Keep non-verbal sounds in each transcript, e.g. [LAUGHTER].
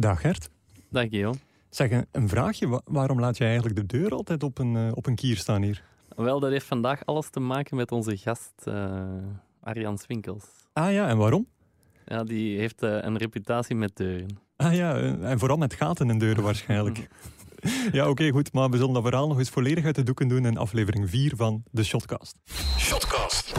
Dag Gert. Dag Guillaume. Zeg, een- vraagje. Wa- waarom laat jij eigenlijk de deur altijd op een, eh, op een kier staan hier? Wel, dat heeft vandaag alles te maken met onze gast eh Arjan Swinkels. Ah ja, en waarom? Ja, die heeft eh, een reputatie met deuren. Ah ja, en vooral met gaten in deuren waarschijnlijk. [LAUGHS] ja, oké, goed. Maar we zullen dat verhaal nog eens volledig uit de doeken doen in aflevering 4 van de Shotcast. Shotcast.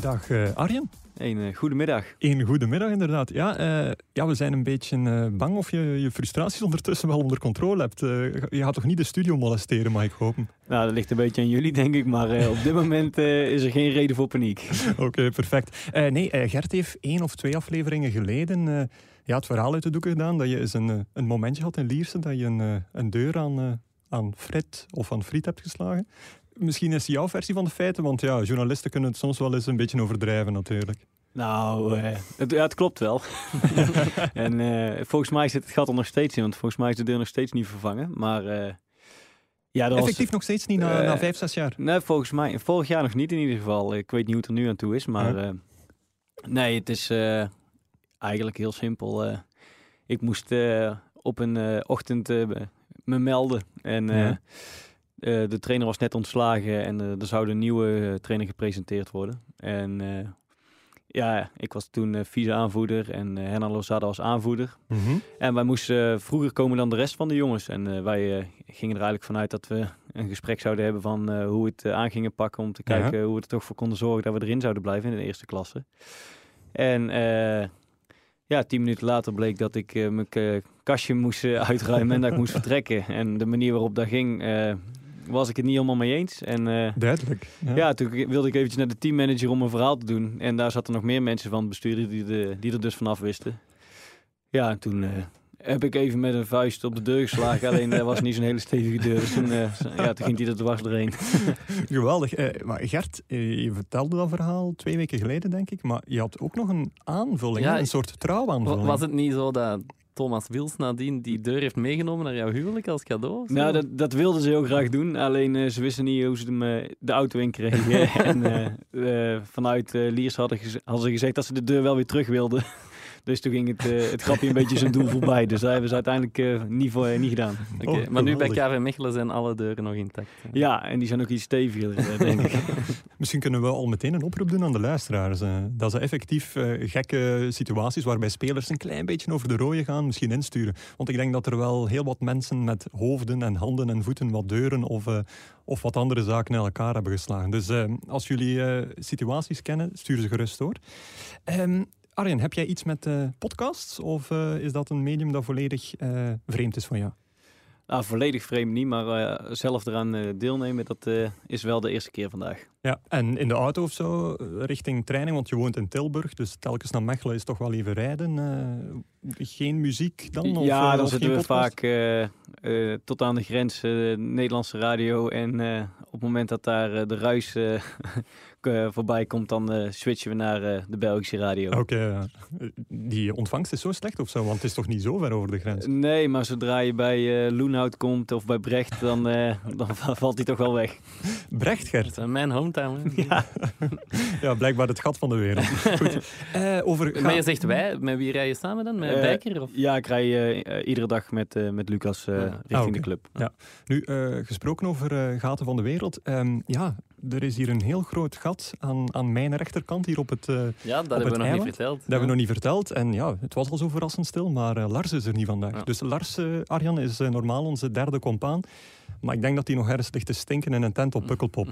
Dag eh, Arjen. Een uh, goedemiddag. Een goede middag inderdaad. Ja, eh, ja, we zijn een beetje eh, bang of je je frustraties [LAUGHS] ondertussen wel onder controle hebt. Eh, je gaat toch niet de studio molesteren, mag ik hopen? Nou, dat ligt een beetje aan jullie, denk ik. Maar op dit moment is er geen reden voor paniek. [LAUGHS] Oké, okay, perfect. Nee, Gert heeft één of twee afleveringen geleden ja, het verhaal uit de doeken gedaan dat je eens een, een momentje had in Lierse dat je een, een deur aan, aan Fred of aan Friet hebt geslagen. Misschien is jouw versie van de feiten, want ja, journalisten kunnen het soms wel eens een beetje overdrijven natuurlijk. Nou, uh, het, ja, het klopt wel. [LAUGHS] en uh, volgens mij zit het gat er nog steeds in, want volgens mij is de deur nog steeds niet vervangen. Maar uh, ja, dat Effectief was, nog steeds niet na, na vijf, zes jaar? Nee, volgens mij. Vorig jaar nog niet in ieder geval. Ik weet niet hoe het er nu aan toe is, maar ja. nee, het is eigenlijk heel simpel. ik moest op een ochtend me melden en... Ja. Uh, de trainer was net ontslagen en uh, er zou een nieuwe uh, trainer gepresenteerd worden. En ja, ik was toen vice-aanvoerder en uh, Hernan Lozada was aanvoerder. Mhm. Mm -hmm. En wij moesten vroeger komen dan de rest van de jongens. En wij gingen er eigenlijk vanuit dat we een gesprek zouden hebben van hoe we het aan gingen pakken. Om te kijken hoe we er toch voor konden zorgen dat we erin zouden blijven in de eerste klasse. En ja, tien minuten later bleek dat ik mijn kastje moest uitruimen en dat ik moest [LAUGHS] vertrekken. En de manier waarop dat ging was ik het niet helemaal mee eens. En, uh, Duidelijk. Ja. ja. toen wilde ik eventjes naar de teammanager om een verhaal te doen. En daar zaten nog meer mensen van het bestuur die, de, die er dus vanaf wisten. Ja, en toen uh, heb ik even met een vuist op de deur geslagen. Alleen dat was niet zo'n hele stevige deur. Dus toen, uh, ja, toen ging die er dwars doorheen. [LAUGHS] Geweldig. maar Gert, je vertelde dat verhaal twee weken geleden, denk ik. Maar je had ook nog een aanvulling, ja, een soort trouwaanvulling. Was het niet zo dat Thomas Wils nadien die deur heeft meegenomen naar jouw huwelijk als cadeau? Nou, dat, dat wilden ze heel graag doen. Alleen uh, ze wisten niet hoe ze hem, uh, de auto in kregen. [LAUGHS] en uh, vanuit Liers hadden, hadden ze gezegd dat ze de deur wel weer terug wilden. Dus toen ging het, uh, het grapje een beetje zijn doel voorbij. Dus dat hebben ze uiteindelijk uh, niet, voor, uh, niet gedaan. Okay, oh, maar nu bij KV Mechelen zijn alle deuren nog intact. Ja, en die zijn ook iets steviger, denk ik. [LAUGHS] Misschien kunnen we al meteen een oproep doen aan de luisteraars. dat ze effectief gekke situaties waarbij spelers een klein beetje over de rode gaan, misschien insturen. Want ik denk dat er wel heel wat mensen met hoofden en handen en voeten wat deuren of, of wat andere zaken naar elkaar hebben geslagen. Dus als jullie situaties kennen, stuur ze gerust door. Um, Arjen, heb jij iets met uh, podcasts of uh, is dat een medium dat volledig uh, vreemd is van jou? Nou, volledig vreemd niet, maar zelf eraan deelnemen, dat is wel de eerste keer vandaag. Ja, en in de auto of zo, richting training, want je woont in Tilburg, dus telkens naar Mechelen is toch wel even rijden. geen muziek dan? Of, ja, dan of zitten we vaak tot aan de grens Nederlandse radio en op het moment dat daar de ruis voorbij komt, dan uh, switchen we naar uh, de Belgische radio. Oké, okay, uh, die ontvangst is zo slecht of zo, want het is toch niet zo ver over de grens? Nee, maar zodra je bij Loenhout komt of bij Brecht, dan, [LAUGHS] dan valt hij toch wel weg. Brecht, Gert? Dat is mijn hometown. [LAUGHS] Ja. ja, blijkbaar het gat van de wereld. [LAUGHS] Goed. over, maar je zegt wij, met wie rij je samen dan? Met Bijker? Of? Ja, ik rij iedere dag met, met Lucas richting ah, okay. de club. Ja. Nu, gesproken over gaten van de wereld. Um, ja, er is hier een heel groot gat aan, aan mijn rechterkant hier op het uh, Ja, dat hebben we nog eiland. niet verteld. Dat ja. hebben we nog niet verteld. En ja, het was al zo verrassend stil, maar uh, Lars is er niet vandaag. Ja. Dus Lars, uh, Arjan, is normaal onze derde compaan. Maar ik denk dat hij nog ergens ligt te stinken in een tent op [LAUGHS] Pukkelpop.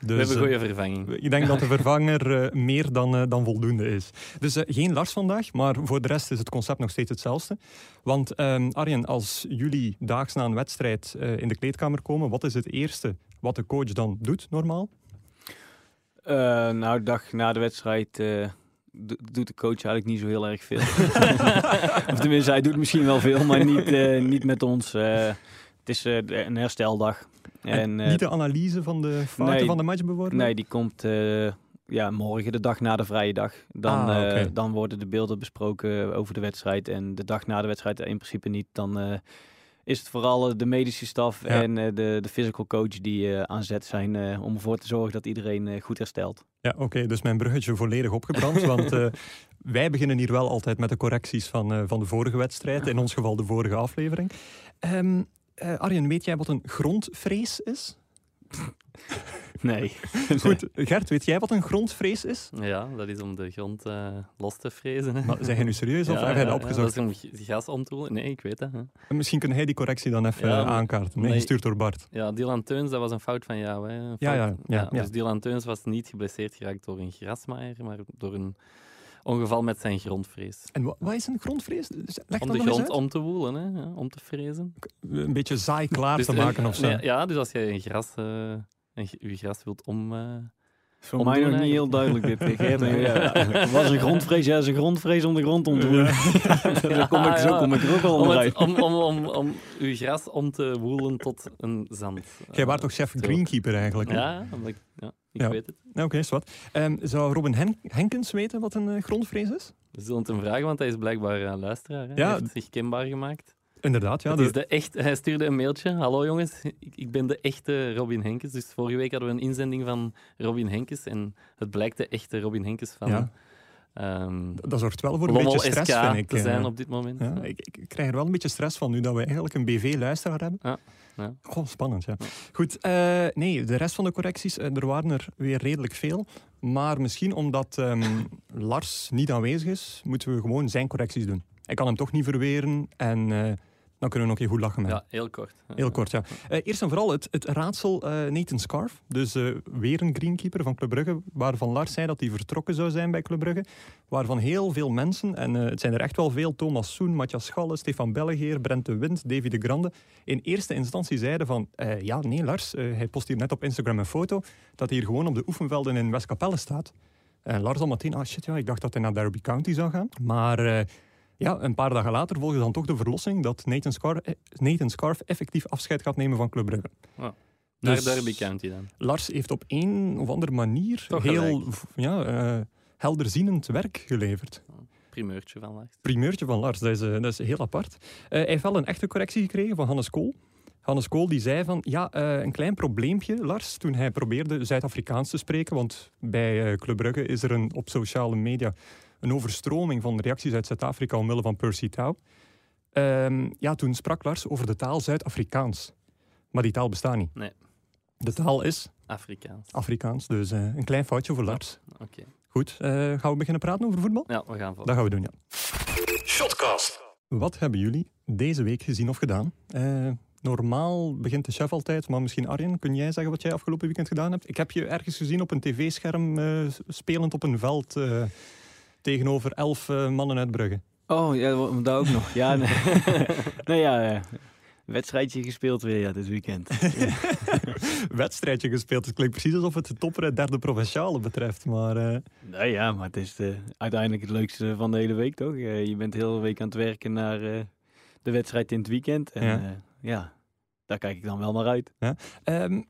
Dus, we hebben een goede vervanging. Ik denk dat de vervanger meer dan, dan voldoende is. Dus geen Lars vandaag, maar voor de rest is het concept nog steeds hetzelfde. Want ehm, Arjen, als jullie daags na een wedstrijd in de kleedkamer komen, wat is het eerste wat de coach dan doet normaal? Uh, nou, de dag na de wedstrijd uh, doet de coach eigenlijk niet zo heel erg veel. [LAUGHS] of tenminste, hij doet misschien wel veel, maar niet, uh, niet met ons. het is een hersteldag. En, en niet de analyse van de fouten nee, van de match? Nee, die komt ja, morgen, de dag na de vrije dag. Dan, ah, okay. uh, dan worden de beelden besproken over de wedstrijd. En de dag na de wedstrijd in principe niet. Dan uh, is het vooral eh, de medische staf Ja. en eh, de, de physical coach die eh, aan zet zijn eh, om ervoor te zorgen dat iedereen eh, goed herstelt. Ja, oké, dus mijn bruggetje volledig opgebrand. [LAUGHS] want eh, wij beginnen hier wel altijd met de correcties van, eh, van de vorige wedstrijd. [LAUGHS] In ons geval de vorige aflevering. Ehm, eh, Arjen, weet jij wat een grondvrees is? [LAUGHS] Nee. [LAUGHS] Goed, Gert, weet jij wat een grondvrees is? Ja, dat is om de grond eh, los te frezen. hè. Maar zeg je nu serieus of Ja, heb jij dat ja, opgezocht? dat is om gas om te. Nee, ik weet dat. hè. Misschien kan hij die correctie dan even Ja, aankaarten. Nee, gestuurd door Bart. Ja, Dylan Teuns, dat was een fout van jou. Hè? Fout- ja, ja, ja. Dus Dylan Teuns was niet geblesseerd geraakt door een grasmaaier, maar door een ongeval met zijn grondvrees. En wa- wat is een grondvrees? Dus Leg Om de grond uit. om te woelen, hè? ja, om te frezen. Een beetje saai klaar Dus te maken of zo. nee, ja, dus als je een gras, eh, een, je gras wilt om... eh, Voor mij nog niet heel duidelijk dit. Geert. [LAUGHS] Ja, het [LAUGHS] was een grondvrees, ja, is een grondvrees om de grond om te woelen. [LAUGHS] Kom ik, zo Ja, kom ik er ook wel om, onderuit. het, om, om, om, om uw gras om te woelen tot een zand. Jij Eh, toch chef zo. greenkeeper eigenlijk? Ja, omdat ik, ja, ik Ja. weet het. Oké, is wat. Ehm, zou Robin Hen- Henkens weten wat een eh, grondvrees is? We zullen het hem vragen, want hij is blijkbaar een luisteraar. Hè? Ja. Hij heeft zich kenbaar gemaakt. Inderdaad, ja. Het is de hij stuurde een mailtje. Hallo jongens, ik, ik ben de echte Robin Henkes. Dus vorige week hadden we een inzending van Robin Henkes. En het blijkt de echte Robin Henkes van Ja. ehm dat zorgt wel voor een beetje stress, SK vind ik. te eh. zijn op dit moment. Ja, ik, ik krijg er wel een beetje stress van nu dat we eigenlijk een BV-luisteraar hebben. Ja, ja. Goh, spannend, ja. Goed, eh, nee, de rest van de correcties, eh, er waren er weer redelijk veel. Maar misschien omdat ehm, Lars niet aanwezig is, moeten we gewoon zijn correcties doen. Ik kan hem toch niet verweren en eh, dan kunnen we nog even goed lachen met. Ja, heel kort. Heel kort, ja. Eh, eerst en vooral het, het raadsel eh, Nathan Scarf. Dus eh, weer een greenkeeper van Club Brugge, waarvan Lars zei dat hij vertrokken zou zijn bij Club Brugge. Waarvan heel veel mensen, en het zijn er echt wel veel, Thomas Soen, Matthias Schalle, Stefan Bellegeer, Brent de Wind, Davy de Grande, in eerste instantie zeiden van, ja, nee Lars, hij post hier net op Instagram een foto, dat hij hier gewoon op de oefenvelden in Westkapelle staat. En Lars al meteen, ah shit, ja, ik dacht dat hij naar Derby County zou gaan. Maar... ja, een paar dagen later volgde dan toch de verlossing dat Nathan Scarf, eh, Nathan Scarf effectief afscheid gaat nemen van Club Brugge. Naar Dus Derby County dan. Lars heeft op een of andere manier Toch heel ja, eh, helderzienend werk geleverd. Primeurtje van Lars. Primeurtje van Lars, dat is, eh, dat is heel apart. Hij heeft wel een echte correctie gekregen van Hannes Kool. Hannes Kool die zei van, ja, een klein probleempje, Lars, toen hij probeerde Zuid-Afrikaans te spreken, want bij Club Brugge is er een, op sociale media een overstroming van reacties uit Zuid-Afrika omwille van Percy Tau. Ehm, ja, toen sprak Lars over de taal Zuid-Afrikaans. Maar die taal bestaat niet. Nee. De taal is Afrikaans. Afrikaans, dus eh, een klein foutje voor Lars. Oké. Goed, eh, gaan we beginnen praten over voetbal? Ja, we gaan voor. Dat gaan we doen, ja. Shotcast. Wat hebben jullie deze week gezien of gedaan? Eh, normaal begint de chef altijd, maar misschien Arjen, kun jij zeggen wat jij afgelopen weekend gedaan hebt? Ik heb je ergens gezien op een tv-scherm eh, spelend op een veld eh, tegenover elf eh, mannen uit Brugge. Oh, ja, dat ook nog. Ja, nee, [LAUGHS] nee ja, wedstrijdje gespeeld weer ja, dit weekend. [LAUGHS] Wedstrijdje gespeeld. Het klinkt precies alsof het de topper derde provinciale betreft, maar eh, Nee, ja, maar het is uiteindelijk het leukste van de hele week, toch? Eh, je bent de hele week aan het werken naar de wedstrijd in het weekend. En Ja. ja. ja, daar kijk ik dan wel naar uit. Ehm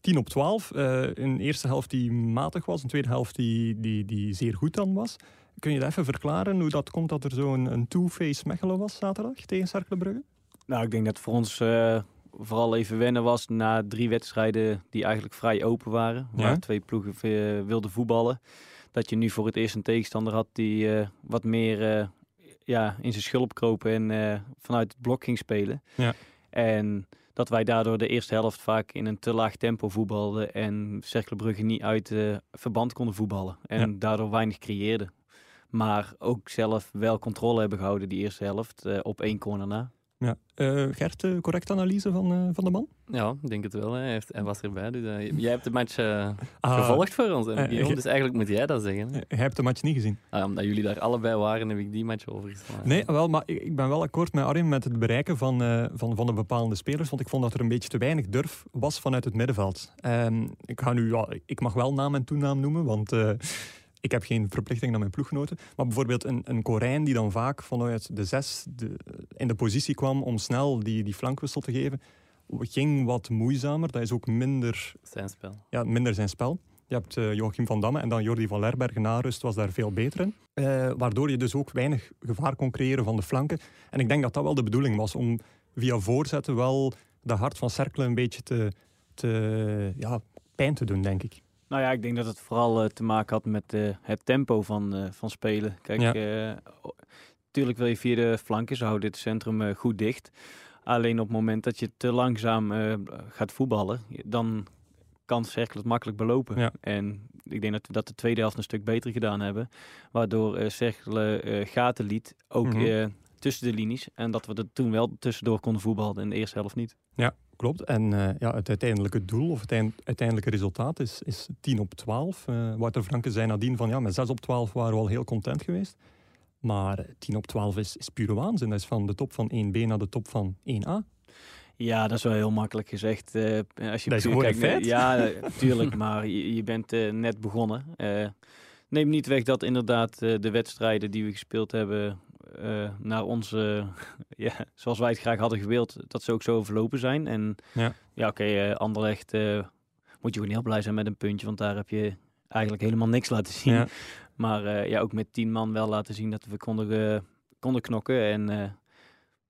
10 op 12. eh, een eerste helft die matig was, een tweede helft die, die, die zeer goed dan was. Kun je dat even verklaren hoe dat komt dat er zo'n een two-face Mechelen was zaterdag tegen Cercle Brugge? Nou, ik denk dat het voor ons eh, vooral even wennen was na drie wedstrijden die eigenlijk vrij open waren. Waar Ja. twee ploegen eh, wilden voetballen. Dat je nu voor het eerst een tegenstander had die eh, wat meer ja, in zijn schulp kropen en vanuit het blok ging spelen. Ja. En dat wij daardoor de eerste helft vaak in een te laag tempo voetbalden. En Cercle Brugge niet uit verband konden voetballen. En Ja. daardoor weinig creëerden. Maar ook zelf wel controle hebben gehouden die eerste helft eh, op één corner na. Ja. Eh, Gert, eh, correcte analyse van, eh, van de man? Ja, ik denk het wel. Hè. Hij, heeft, hij was erbij. Dus, jij hebt de match [LAUGHS] Ah, gevolgd voor ons. hè, dus eigenlijk moet jij dat zeggen. Hè. Hij hebt de match niet gezien. Ah, omdat jullie daar allebei waren, heb ik die match overgeslagen. Nee, wel, maar ik ik ben wel akkoord met Arjen met het bereiken van, eh, van, van de bepaalde spelers. Want ik vond dat er een beetje te weinig durf was vanuit het middenveld. Ehm, ik, ga nu, ja, ik mag wel naam en toenaam noemen, want eh, ik heb geen verplichting naar mijn ploeggenoten. Maar bijvoorbeeld een, een Korijn die dan vaak vanuit de zes de, in de positie kwam om snel die, die flankwissel te geven, ging wat moeizamer. Dat is ook minder Zijn spel. ja, minder zijn spel. Je hebt eh, Joachim van Damme en dan Jordi van Lerbergen na rust was daar veel beter in. Eh, waardoor je dus ook weinig gevaar kon creëren van de flanken. En ik denk dat dat wel de bedoeling was, om via voorzetten wel de hart van Cercle een beetje te, te ja, pijn te doen, denk ik. Nou ja, ik denk dat het vooral eh, te maken had met eh, het tempo van, eh, van spelen. Kijk, Ja. natuurlijk wil je via de flanken, ze houden dit centrum goed dicht. Alleen op het moment dat je te langzaam gaat voetballen, dan kan Cercle het makkelijk belopen. Ja. En ik denk dat we dat de tweede helft een stuk beter gedaan hebben. Waardoor eh, gaten liet, ook Mhm. tussen de linies. En dat we er toen wel tussendoor konden voetballen en de eerste helft niet. Klopt. En eh, ja, het uiteindelijke doel of het eind- uiteindelijke resultaat is, is 10 op 12. Eh Wouter Franke zei nadien van ja, met 6 op 12 waren we al heel content geweest. Maar 10 op 12 is, is pure waanzin. Dat is van de top van 1B naar de top van 1A. Ja, dat is wel heel makkelijk gezegd. eh, als je Dat is gewoon kijkt. Ja, [LAUGHS] tuurlijk, maar je, je bent net begonnen. Eh, neem niet weg dat inderdaad de wedstrijden die we gespeeld hebben... eh, naar onze, [LAUGHS] ja, zoals wij het graag hadden gewild, dat ze ook zo verlopen zijn. En Ja. ja, oké, eh, Anderlecht eh, moet je gewoon heel blij zijn met een puntje, want daar heb je eigenlijk helemaal niks laten zien. Ja. Maar ja, ook met tien man wel laten zien dat we konden, konden knokken en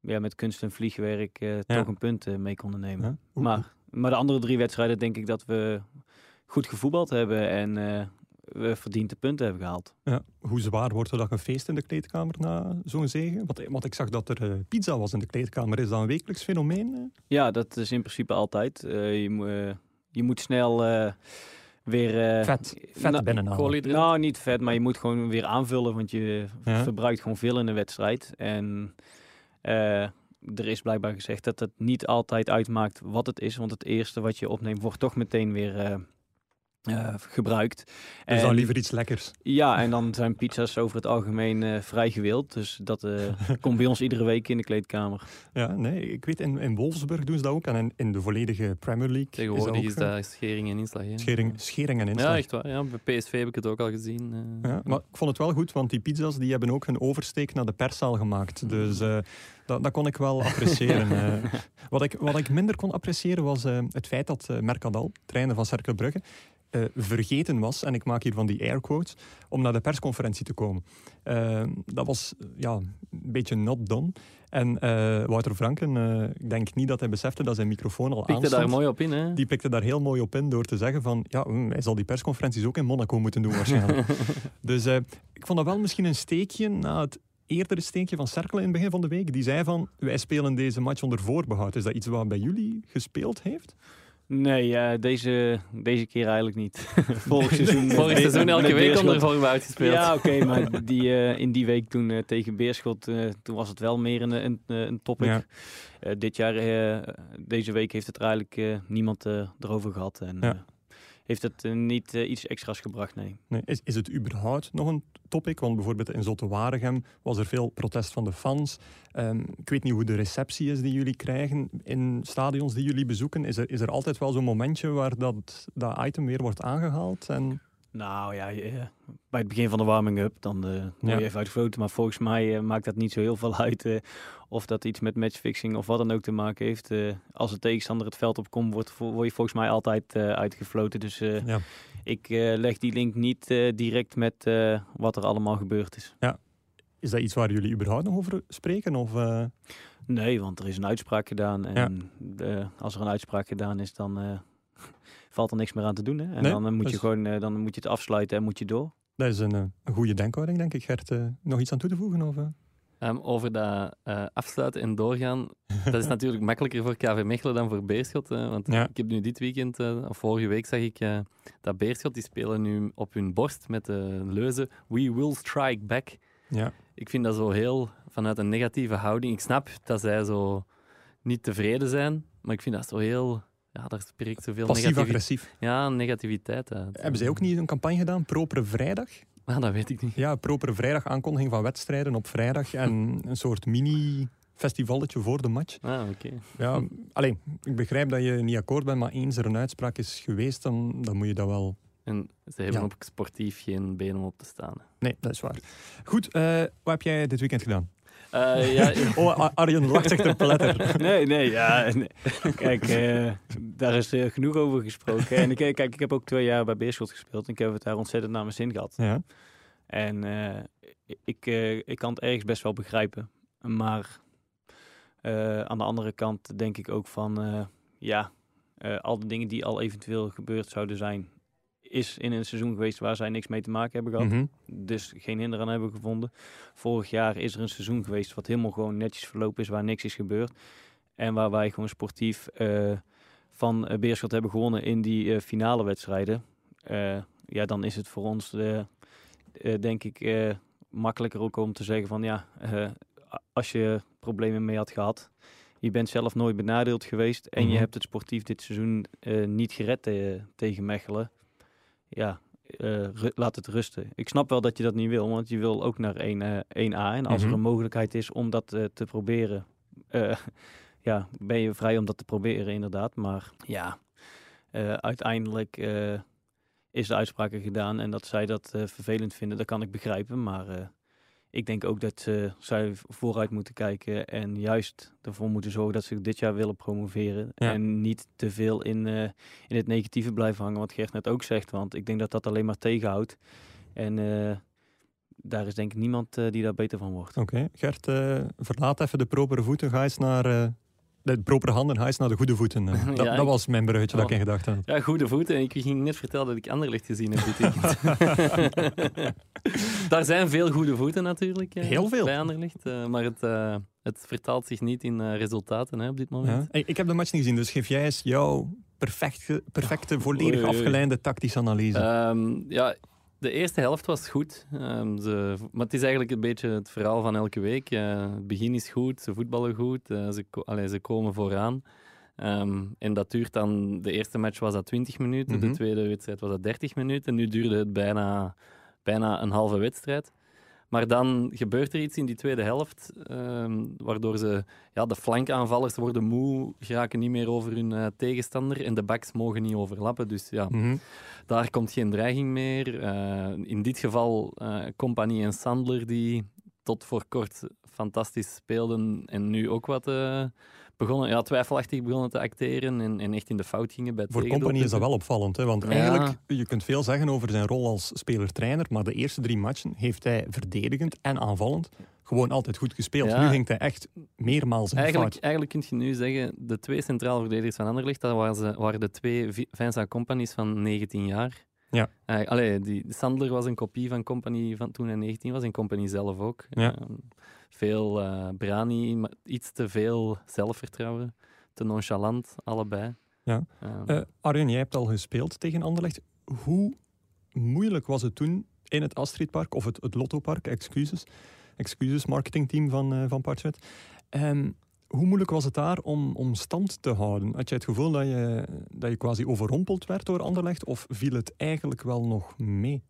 ja, met kunst en vliegwerk Ja. toch een punt mee konden nemen. Maar, maar de andere drie wedstrijden denk ik dat we goed gevoetbald hebben en we verdiend de punten hebben gehaald. Ja, hoe zwaar wordt er dan een feest in de kleedkamer na zo'n zegen? Want, want ik zag dat er eh, pizza was in de kleedkamer. Is dat een wekelijks fenomeen? eh? Ja, dat is in principe altijd. Eh, je, moet eh, je moet snel eh, weer... eh, Vet, vet nou, binnenhalen. koolhydraten. Nou, niet vet, maar je moet gewoon weer aanvullen, want je Ja. verbruikt gewoon veel in de wedstrijd. En eh, er is blijkbaar gezegd dat het niet altijd uitmaakt wat het is, want het eerste wat je opneemt wordt toch meteen weer eh, gebruikt. Dus En- dan liever iets lekkers. Ja, en dan zijn pizza's over het algemeen eh, vrij gewild. Dus dat eh, [LAUGHS] komt bij ons iedere week in de kleedkamer. Ja, nee, ik weet in, in Wolfsburg doen ze dat ook. En in, in de volledige Premier League Tegenwoordig is dat schering en inslag. schering, schering en inslag. Ja, echt waar. Ja, bij PSV heb ik het ook al gezien. eh. Ja, maar ik vond het wel goed, want die pizza's die hebben ook een oversteek naar de perszaal gemaakt. Dus eh, dat, dat kon ik wel appreciëren. [LAUGHS] eh. wat, ik, wat ik minder kon appreciëren was eh, het feit dat Mercadal, trainer van Cercle Brugge, eh, vergeten was, en ik maak hier van die air quotes, om naar de persconferentie te komen. Eh, dat was ja, een beetje not done. En eh, Wouter Franken, ik denk niet dat hij besefte dat zijn microfoon al Pikte aanstond. daar mooi op in, hè? Die pikte daar heel mooi op in door te zeggen van ja, hm, hij zal die persconferenties ook in Monaco moeten doen waarschijnlijk. [LAUGHS] dus ik vond dat wel misschien een steekje na het eerdere steekje van Cercle in het begin van de week. Die zei van wij spelen deze match onder voorbehoud. Is dat iets wat bij jullie gespeeld heeft? Nee, eh, deze, deze keer eigenlijk niet. [LAUGHS] Vorig seizoen, Vorig met- seizoen elke met week onder voorbehoud uitgespeeld. Ja, oké, [LAUGHS] maar die, eh, in die week toen eh, tegen Beerschot, eh, toen was het wel meer een, een, een topic. Ja. Eh, dit jaar, eh, deze week heeft het er eigenlijk niemand erover gehad. En Ja. Heeft het eh, niet eh, iets extra's gebracht, nee. Nee, is, is het überhaupt nog een topic? Want bijvoorbeeld in Zotte Waregem was er veel protest van de fans. Ehm, ik weet niet hoe de receptie is die jullie krijgen in stadions die jullie bezoeken. Is er, is er altijd wel zo'n momentje waar dat, dat item weer wordt aangehaald? En, Nou ja, eh, bij het begin van de warming-up, dan eh word je Ja. even uitgefloten. Maar volgens mij eh, maakt dat niet zo heel veel [LAUGHS] uit of dat iets met matchfixing of wat dan ook te maken heeft. Als de tegenstander het veld opkomt, wordt, vo- word je volgens mij altijd uitgefloten. Dus ja. ik leg die link niet direct met wat er allemaal gebeurd is. Is dat iets waar jullie überhaupt nog over spreken? Of, Nee, want er is een uitspraak gedaan. En als er een uitspraak gedaan is, dan valt er niks meer aan te doen. Hè? En Nee, dan, eh, moet je dus- gewoon, eh, dan moet je het afsluiten en moet je door. dat is een, eh, een goede denkhouding, denk ik. Gert, nog iets aan toe te voegen? Of, eh? Ehm, over dat eh, afsluiten en doorgaan, [LAUGHS] dat is natuurlijk makkelijker voor KV Mechelen dan voor Beerschot. hè, want Ja. ik heb nu dit weekend, eh, of vorige week zag ik eh, dat Beerschot, die spelen nu op hun borst met de leuze We will strike back. Ja. Ik vind dat zo heel vanuit een negatieve houding. Ik snap dat zij zo niet tevreden zijn, maar ik vind dat zo heel... Ja, daar spreekt zoveel Passief-agressief. ja, negativiteit uit. Hebben zij ook niet een campagne gedaan? Propere vrijdag? Ah, dat weet ik niet. Ja, propere vrijdag, aankondiging van wedstrijden op vrijdag. En een soort mini-festivalletje voor de match. Ah, oké. Ja, alleen, ik begrijp dat je niet akkoord bent, maar eens er een uitspraak is geweest, dan, dan moet je dat wel... En ze hebben Ja. ook sportief geen benen om op te staan. Nee, dat is waar. Goed, eh, wat heb jij dit weekend gedaan? Eh, ja, Oh, Ar- Arjen lacht zich te pletter. Nee, nee, ja. nee. Kijk, eh, daar is eh, genoeg over gesproken. En ik, kijk, ik heb ook twee jaar bij Beerschot gespeeld. En ik heb het daar ontzettend naar mijn zin gehad. Ja. En ik, ik kan het ergens best wel begrijpen. Maar aan de andere kant denk ik ook van, ja, al de dingen die al eventueel gebeurd zouden zijn, is in een seizoen geweest waar zij niks mee te maken hebben gehad. Mhm. Dus geen hinder aan hebben gevonden. Vorig jaar is er een seizoen geweest wat helemaal gewoon netjes verlopen is, waar niks is gebeurd. En waar wij gewoon sportief eh, van uh, Beerschot hebben gewonnen in die eh, finale wedstrijden. Eh, ja, dan is het voor ons, eh, eh, denk ik, eh, makkelijker ook om te zeggen van ja, eh, als je problemen mee had gehad, je bent zelf nooit benadeeld geweest en Mhm. je hebt het sportief dit seizoen eh, niet gered eh, tegen Mechelen. Ja, eh, laat het rusten. Ik snap wel dat je dat niet wil, want je wil ook naar 1, eh, 1A. En als Mhm. er een mogelijkheid is om dat eh, te proberen, eh, [LAUGHS] ja, ben je vrij om dat te proberen inderdaad. Maar ja, uiteindelijk is de uitspraken gedaan en dat zij dat vervelend vinden, dat kan ik begrijpen. Maar ik denk ook dat eh, zij vooruit moeten kijken en juist ervoor moeten zorgen dat ze dit jaar willen promoveren. Ja. En niet te veel in, eh, in het negatieve blijven hangen, wat Gert net ook zegt. Want ik denk dat dat alleen maar tegenhoudt. En eh, daar is denk ik niemand die daar beter van wordt. Oké, Gert, verlaat even de propere voeten. Ga eens naar de propere handen, naar de goede voeten. [LAUGHS] eh. dat, Ja, dat ik- was mijn bruggetje dat ik in gedachten had. Ja, goede voeten. En ik ging net vertellen dat ik Anderlecht gezien heb dit. [LAUGHS] [LAUGHS] Daar zijn veel goede voeten natuurlijk. eh, Heel veel. Bij Anderlecht. eh, maar het, het vertaalt zich niet in resultaten hè, op dit moment. Ja. Ik heb de match niet gezien, dus geef jij eens jouw perfecte, perfecte volledig afgeleide tactische analyse. Ehm, ja, de eerste helft was goed. Ehm, ze, maar het is eigenlijk een beetje het verhaal van elke week. Eh, het begin is goed, ze voetballen goed, eh, ze, allee, ze komen vooraan. Ehm, en dat duurt dan, de eerste match was dat 20 minuten, Mhm. de tweede wedstrijd was dat 30 minuten. En nu duurde het bijna, bijna een halve wedstrijd. Maar dan gebeurt er iets in die tweede helft, ehm, waardoor ze, ja, de flankaanvallers worden moe, geraken niet meer over hun eh, tegenstander en de backs mogen niet overlappen. Dus ja, Mhm. Daar komt geen dreiging meer. Eh, in dit geval eh Compagnie en Sandler, die tot voor kort fantastisch speelden en nu ook wat eh, begonnen, ja, twijfelachtig begonnen te acteren en, en echt in de fout gingen bij Voor Company is dat wel opvallend, hè? want Ja. eigenlijk, je kunt veel zeggen over zijn rol als speler-trainer, maar de eerste drie matchen heeft hij verdedigend en aanvallend gewoon altijd goed gespeeld. Ja. Nu ging hij echt meermaals in Eigenlijk, fout. eigenlijk kun je nu zeggen, de twee centraal verdedigers van Anderlecht, dat waren, ze, waren de twee Vi- Vincent Companies van 19 jaar. Ja. Allee, die, Sandler was een kopie van Company van toen hij 19 was en Company zelf ook. Ja. Eh, veel eh, brani, maar iets te veel zelfvertrouwen. Te nonchalant, allebei. Ja. Eh, Eh, Arjen, jij hebt al gespeeld tegen Anderlecht. Hoe moeilijk was het toen in het Astridpark, of het, het Lottopark, excuses, excuses marketingteam van, eh van Parchwet. Ehm, hoe moeilijk was het daar om, om stand te houden? Had je het gevoel dat je, dat je quasi overrompeld werd door Anderlecht, of viel het eigenlijk wel nog mee?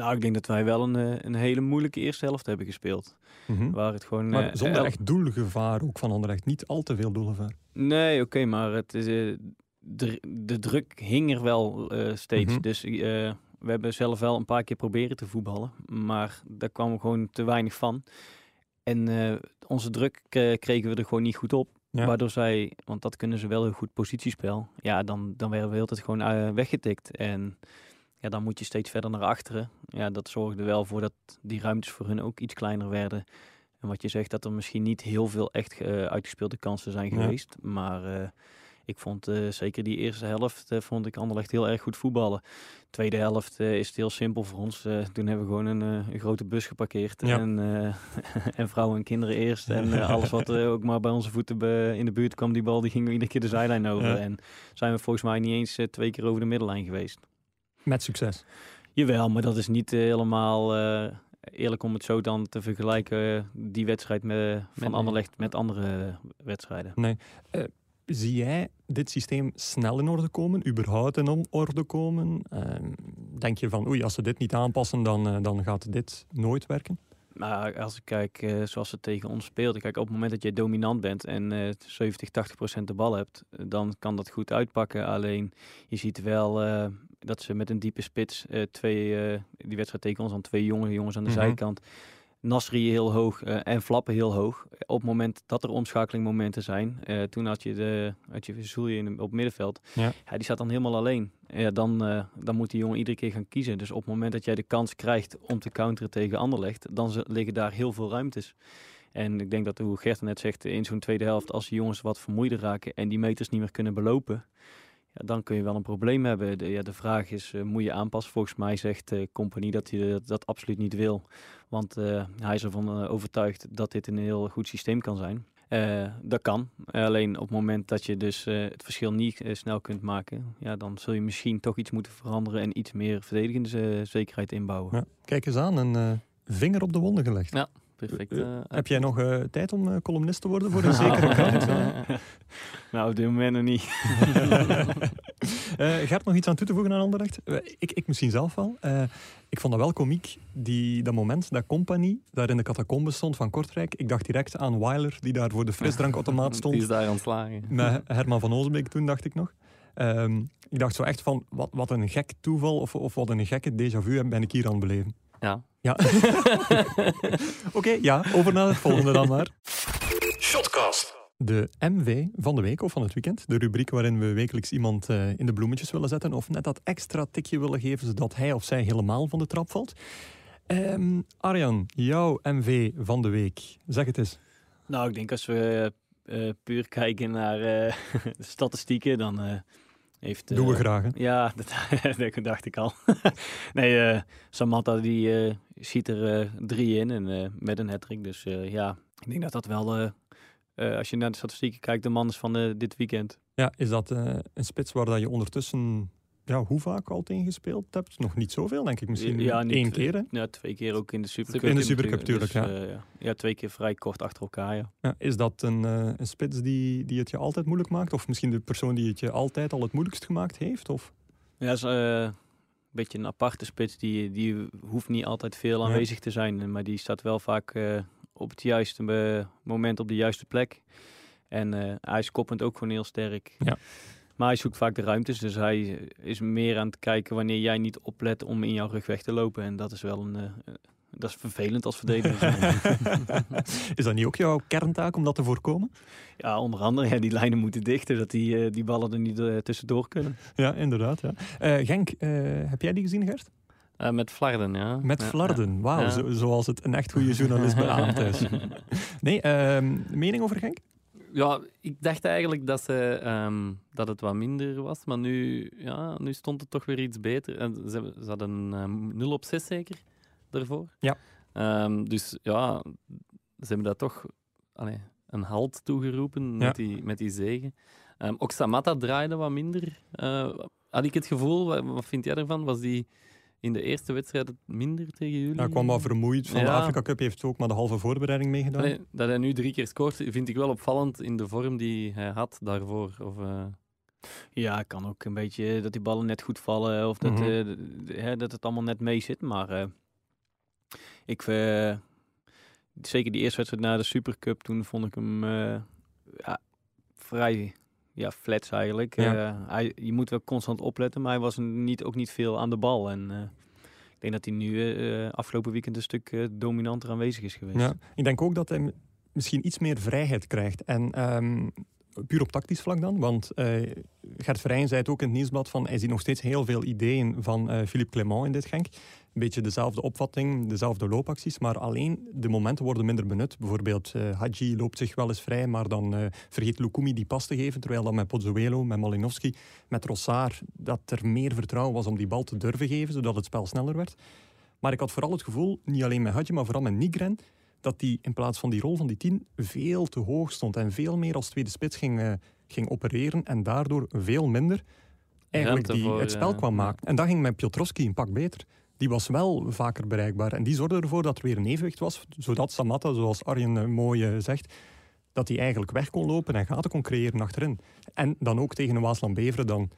Nou, ik denk dat wij wel een, eh, een hele moeilijke eerste helft hebben gespeeld. Mhm. Waar het gewoon... Maar eh, zonder echt doelgevaar ook van Anderlecht. Niet al te veel doelgevaar. Nee, oké, maar het is, eh, de, de druk hing er wel steeds. Mhm. Dus we hebben zelf wel een paar keer proberen te voetballen. Maar daar kwam gewoon te weinig van. En onze druk kregen we er gewoon niet goed op. Ja. Waardoor zij, want dat kunnen ze wel heel goed positiespel. Ja, dan, dan werden we heel tijd gewoon weggetikt. En ja, dan moet je steeds verder naar achteren. Ja, dat zorgde wel voor dat die ruimtes voor hun ook iets kleiner werden. En wat je zegt, dat er misschien niet heel veel echt eh, uitgespeelde kansen zijn Ja. geweest. Maar eh, ik vond eh, zeker die eerste helft, vond ik Anderlecht heel erg goed voetballen. Tweede helft is het heel simpel voor ons. Toen hebben we gewoon een, een grote bus geparkeerd. Ja. En, [LAUGHS] en vrouwen en kinderen eerst. En [LAUGHS] alles wat er ook maar bij onze voeten in de buurt kwam, die bal, die ging iedere keer de zijlijn over. Ja. En zijn we volgens mij niet eens twee keer over de middellijn geweest. Met succes. Jawel, maar dat is niet eh, helemaal eh, eerlijk om het zo dan te vergelijken, eh, die wedstrijd met, van Nee. Anderlecht met andere wedstrijden. Zie jij dit systeem snel in orde komen, überhaupt in orde komen? Ehm, denk je van, oei, als ze dit niet aanpassen, dan, dan gaat dit nooit werken? Maar als ik kijk zoals ze tegen ons speelden, kijk op het moment dat je dominant bent en eh 70, 80 procent de bal hebt, dan kan dat goed uitpakken. Alleen je ziet wel dat ze met een diepe spits eh, twee, eh, die wedstrijd tegen ons dan twee jonge jongens aan de Mhm. zijkant. Nasri heel hoog eh, en Flappen heel hoog. Op het moment dat er omschakelingmomenten zijn, toen had je de had je Zulje in op middenveld. Ja. Ja, die staat dan helemaal alleen. Ja, dan, dan moet die jongen iedere keer gaan kiezen. Dus op het moment dat jij de kans krijgt om te counteren tegen Anderlecht, dan liggen daar heel veel ruimtes. En ik denk dat, hoe Gert net zegt, in zo'n tweede helft, als de jongens wat vermoeider raken en die meters niet meer kunnen belopen, ja, dan kun je wel een probleem hebben. De, ja, de vraag is, uh, moet je aanpassen? Volgens mij zegt de compagnie dat hij dat, dat, absoluut niet wil. Want uh, hij is ervan uh, overtuigd dat dit een heel goed systeem kan zijn. dat kan. Alleen op het moment dat je dus het verschil niet snel kunt maken, ja, dan zul je misschien toch iets moeten veranderen en iets meer verdedigende zekerheid inbouwen. Ja, kijk eens aan, een vinger op de wonden gelegd. Ja. Perfect. Uh, heb jij nog uh, tijd om uh, columnist te worden voor [LAUGHS] een zekere [LAUGHS] krant? [LAUGHS] nou, op dit moment nog niet. Gert, nog iets aan toe te voegen aan Anderlecht? ik, ik misschien zelf wel. ik vond dat wel komiek, die, dat moment dat Compagnie daar in de catacombe stond van Kortrijk. Ik dacht direct aan Weiler, die daar voor de frisdrankautomaat stond. Die is daar ontslagen. Met Herman van Ozenbeek toen, dacht ik nog. Um, ik dacht zo echt van, wat, wat een gek toeval of, of wat een gekke déjà vu ben ik hier aan het beleven. Ja. Ja. [LAUGHS] Oké, okay, ja, over naar het volgende dan maar. Shotcast. De MV van de week of van het weekend. De rubriek waarin we wekelijks iemand uh, in de bloemetjes willen zetten. Of net dat extra tikje willen geven zodat hij of zij helemaal van de trap valt. Um, Arjan, jouw MV van de week. Zeg het eens. Nou, ik denk als we uh, puur kijken naar uh, [LAUGHS] de statistieken, dan heeft, Doen we graag, hè? Ja, [LAUGHS] dat, dat dacht ik al. [LAUGHS] nee, uh, Samantha die uh, schiet er drie in en met een hattrick. Dus ja, ik denk dat dat wel, als je naar de statistieken kijkt, de man is van dit weekend. Ja, is dat een spits waar dat je ondertussen ja, hoe vaak al tegen gespeeld hebt? Nog niet zoveel, denk ik. Misschien ja, niet, één keer, hè? Ja, twee keer ook in de Supercup. In de Supercup, natuurlijk, dus, ja. Uh, ja. twee keer vrij kort achter elkaar, ja. ja is dat een, uh, een spits die, die het je altijd moeilijk maakt? Of misschien de persoon die het je altijd al het moeilijkst gemaakt heeft? Of? Ja, is uh, een beetje een aparte spits. Die, die hoeft niet altijd veel aanwezig te zijn. Maar die staat wel vaak op het juiste moment op de juiste plek. En hij is koppend ook gewoon heel sterk. Ja. Maar hij zoekt vaak de ruimtes, dus hij is meer aan het kijken wanneer jij niet oplet om in jouw rug weg te lopen. En dat is wel een, uh, dat is vervelend als verdediger. [LAUGHS] is dat niet ook jouw kerntaak om dat te voorkomen? Ja, onder andere. Ja, die lijnen moeten dichten, dat die, uh, die ballen er niet uh, tussendoor kunnen. Ja, inderdaad. Ja. Genk, heb jij die gezien, Gert? Uh, met Flarden, ja. Met Flarden, ja. wauw. Zo, zoals het een echt goede journalist beaamt is. [LAUGHS] Nee, uh, mening over Genk? Ja, ik dacht eigenlijk dat, ze, um, dat het wat minder was, maar nu, ja, nu stond het toch weer iets beter. En ze, ze hadden een um, 0 op 6 zeker daarvoor. Ja. Um, dus ja, ze hebben dat toch allee, een halt toegeroepen met, ja. die, met die zegen. ook Samatta draaide wat minder. Uh, had ik het gevoel, wat, wat vind jij ervan? Was die in de eerste wedstrijd minder tegen jullie. Hij kwam wel vermoeid. Van ja. de Afrika Cup heeft ook maar de halve voorbereiding meegedaan. Allee, dat hij nu drie keer scoort, vind ik wel opvallend in de vorm die hij had daarvoor. Of, uh... Ja, kan ook een beetje dat die ballen net goed vallen of dat, mm -hmm. uh, dat het allemaal net mee zit. Maar uh, ik, zeker die eerste wedstrijd na de Supercup, toen vond ik hem ja, vrij ja, flats eigenlijk. Ja. Uh, hij, je moet wel constant opletten, maar hij was niet, ook niet veel aan de bal. En uh, ik denk dat hij nu uh, afgelopen weekend een stuk dominanter aanwezig is geweest. Ja, ik denk ook dat hij misschien iets meer vrijheid krijgt. En um, puur op tactisch vlak dan, want Gert Verheyen zei het ook in het nieuwsblad van hij ziet nog steeds heel veel ideeën van Philippe Clement in dit Genk een beetje dezelfde opvatting, dezelfde loopacties, maar alleen de momenten worden minder benut. Bijvoorbeeld uh, Hadji loopt zich wel eens vrij, maar dan uh, vergeet Lukumi die pas te geven, terwijl dan met Pozzuelo, met Malinowski, met Rossard, dat er meer vertrouwen was om die bal te durven geven, zodat het spel sneller werd. Maar ik had vooral het gevoel, niet alleen met Hadji, maar vooral met Nigren, dat die in plaats van die rol van die tien veel te hoog stond en veel meer als tweede spits ging, uh, ging opereren en daardoor veel minder eigenlijk die het spel kwam maken. En dat ging met Piotrowski een pak beter die was wel vaker bereikbaar. En die zorgde ervoor dat er weer een evenwicht was, zodat Samatta, zoals Arjen eh, mooi eh, zegt, dat hij eigenlijk weg kon lopen en gaten kon creëren achterin. En dan ook tegen een Waasland Beveren dan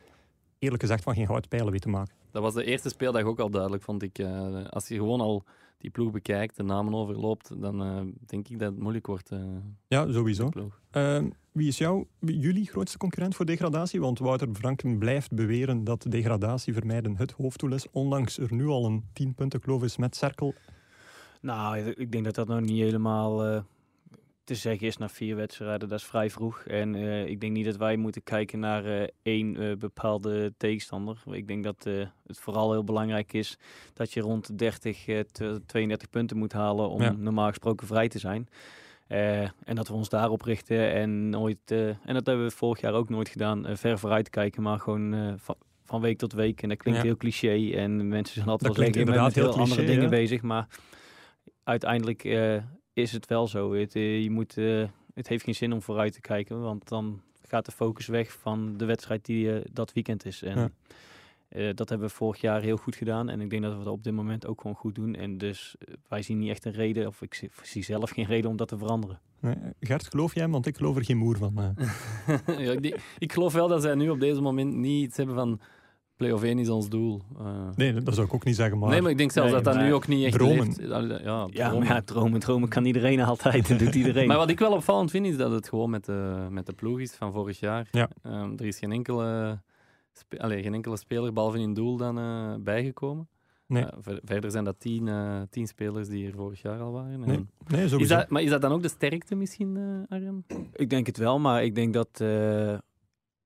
eerlijk gezegd van geen goudpijlen weten maken. Dat was de eerste speeldag ook al duidelijk, vond ik. Als je gewoon al die ploeg bekijkt, de namen overloopt, dan uh, denk ik dat het moeilijk wordt. Uh, ja, sowieso. Ehm, wie is jouw, jullie grootste concurrent voor degradatie? Want Wouter Franken blijft beweren dat degradatie vermijden het hoofddoel is, ondanks er nu al een 10 punten kloof is met Cerkel. Nou, ik denk dat dat nog niet helemaal te zeggen is na vier wedstrijden, dat is vrij vroeg. En uh, ik denk niet dat wij moeten kijken naar uh, één uh, bepaalde tegenstander. Ik denk dat het vooral heel belangrijk is dat je rond 30, 32 punten moet halen om ja. normaal gesproken vrij te zijn. Eh, en dat we ons daarop richten en nooit, eh, en dat hebben we vorig jaar ook nooit gedaan, eh, ver vooruit kijken, maar gewoon eh, van, week tot week. En dat klinkt Ja. heel cliché en mensen zijn altijd Dat wel zeggen, bent met inderdaad heel heel andere cliché, dingen ja. bezig, maar uiteindelijk eh, is het wel zo. Het, eh, je moet, eh, het heeft geen zin om vooruit te kijken, want dan gaat de focus weg van de wedstrijd die eh, dat weekend is. En Ja. eh, dat hebben we vorig jaar heel goed gedaan. En ik denk dat we dat op dit moment ook gewoon goed doen. En dus wij zien niet echt een reden, of ik zie, zie zelf geen reden om dat te veranderen. Nee, Gert, geloof jij hem? Want ik geloof er geen moer van. [LAUGHS] ja, ik, ik geloof wel dat zij nu op deze moment niet iets hebben van play-off 1 is ons doel. Eh, Nee, dat zou ik ook niet zeggen. Maar, nee, maar ik denk zelfs Nee, dat dat nu ook niet echt dromen. leeft. Ja, dromen. maar ja, dromen, dromen kan iedereen altijd. Dat doet iedereen. [LAUGHS] Maar wat ik wel opvallend vind, is dat het gewoon met de, met de ploeg is van vorig jaar. Ja. Ehm, er is geen enkele, spe- allee, geen enkele speler, behalve in doel, dan eh, bijgekomen. Nee. Eh, ver- verder zijn dat tien, eh, tien spelers die er vorig jaar al waren. Nee, En- nee is dat, maar is dat dan ook de sterkte misschien, eh Arjan? Ik denk het wel, maar ik denk dat eh,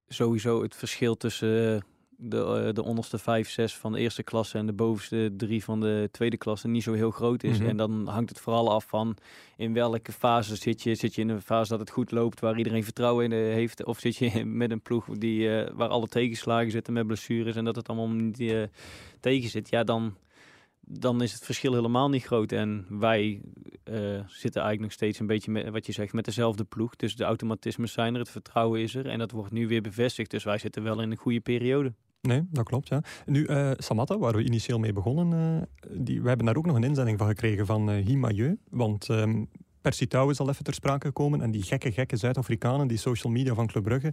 sowieso het verschil tussen de, eh, de onderste vijf, zes van de eerste klasse en de bovenste drie van de tweede klasse niet zo heel groot is. Mhm. En dan hangt het vooral af van in welke fase zit je. Zit je in een fase dat het goed loopt, waar iedereen vertrouwen in eh, heeft? Of zit je [LAUGHS] met een ploeg die, eh, waar alle tegenslagen zitten met blessures en dat het allemaal niet eh, tegen zit? Ja, dan, dan is het verschil helemaal niet groot. En wij zitten eigenlijk nog steeds een beetje met wat je zegt, met dezelfde ploeg. Dus de automatismes zijn er, het vertrouwen is er en dat wordt nu weer bevestigd. Dus wij zitten wel in een goede periode. Nee, dat klopt. Ja. Nu, Samatta, waar we initieel mee begonnen, eh, die, we hebben daar ook nog een inzending van gekregen van Himayeu. Want ehm Percy Tau is al even ter sprake gekomen. En die gekke, gekke Zuid-Afrikanen, die social media van Club Brugge,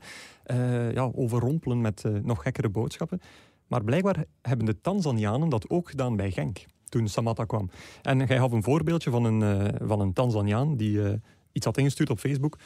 ja, overrompelen met nog gekkere boodschappen. Maar blijkbaar hebben de Tanzanianen dat ook gedaan bij Genk, toen Samatta kwam. En jij gaf een voorbeeldje van een, van een Tanzaniaan die iets had ingestuurd op Facebook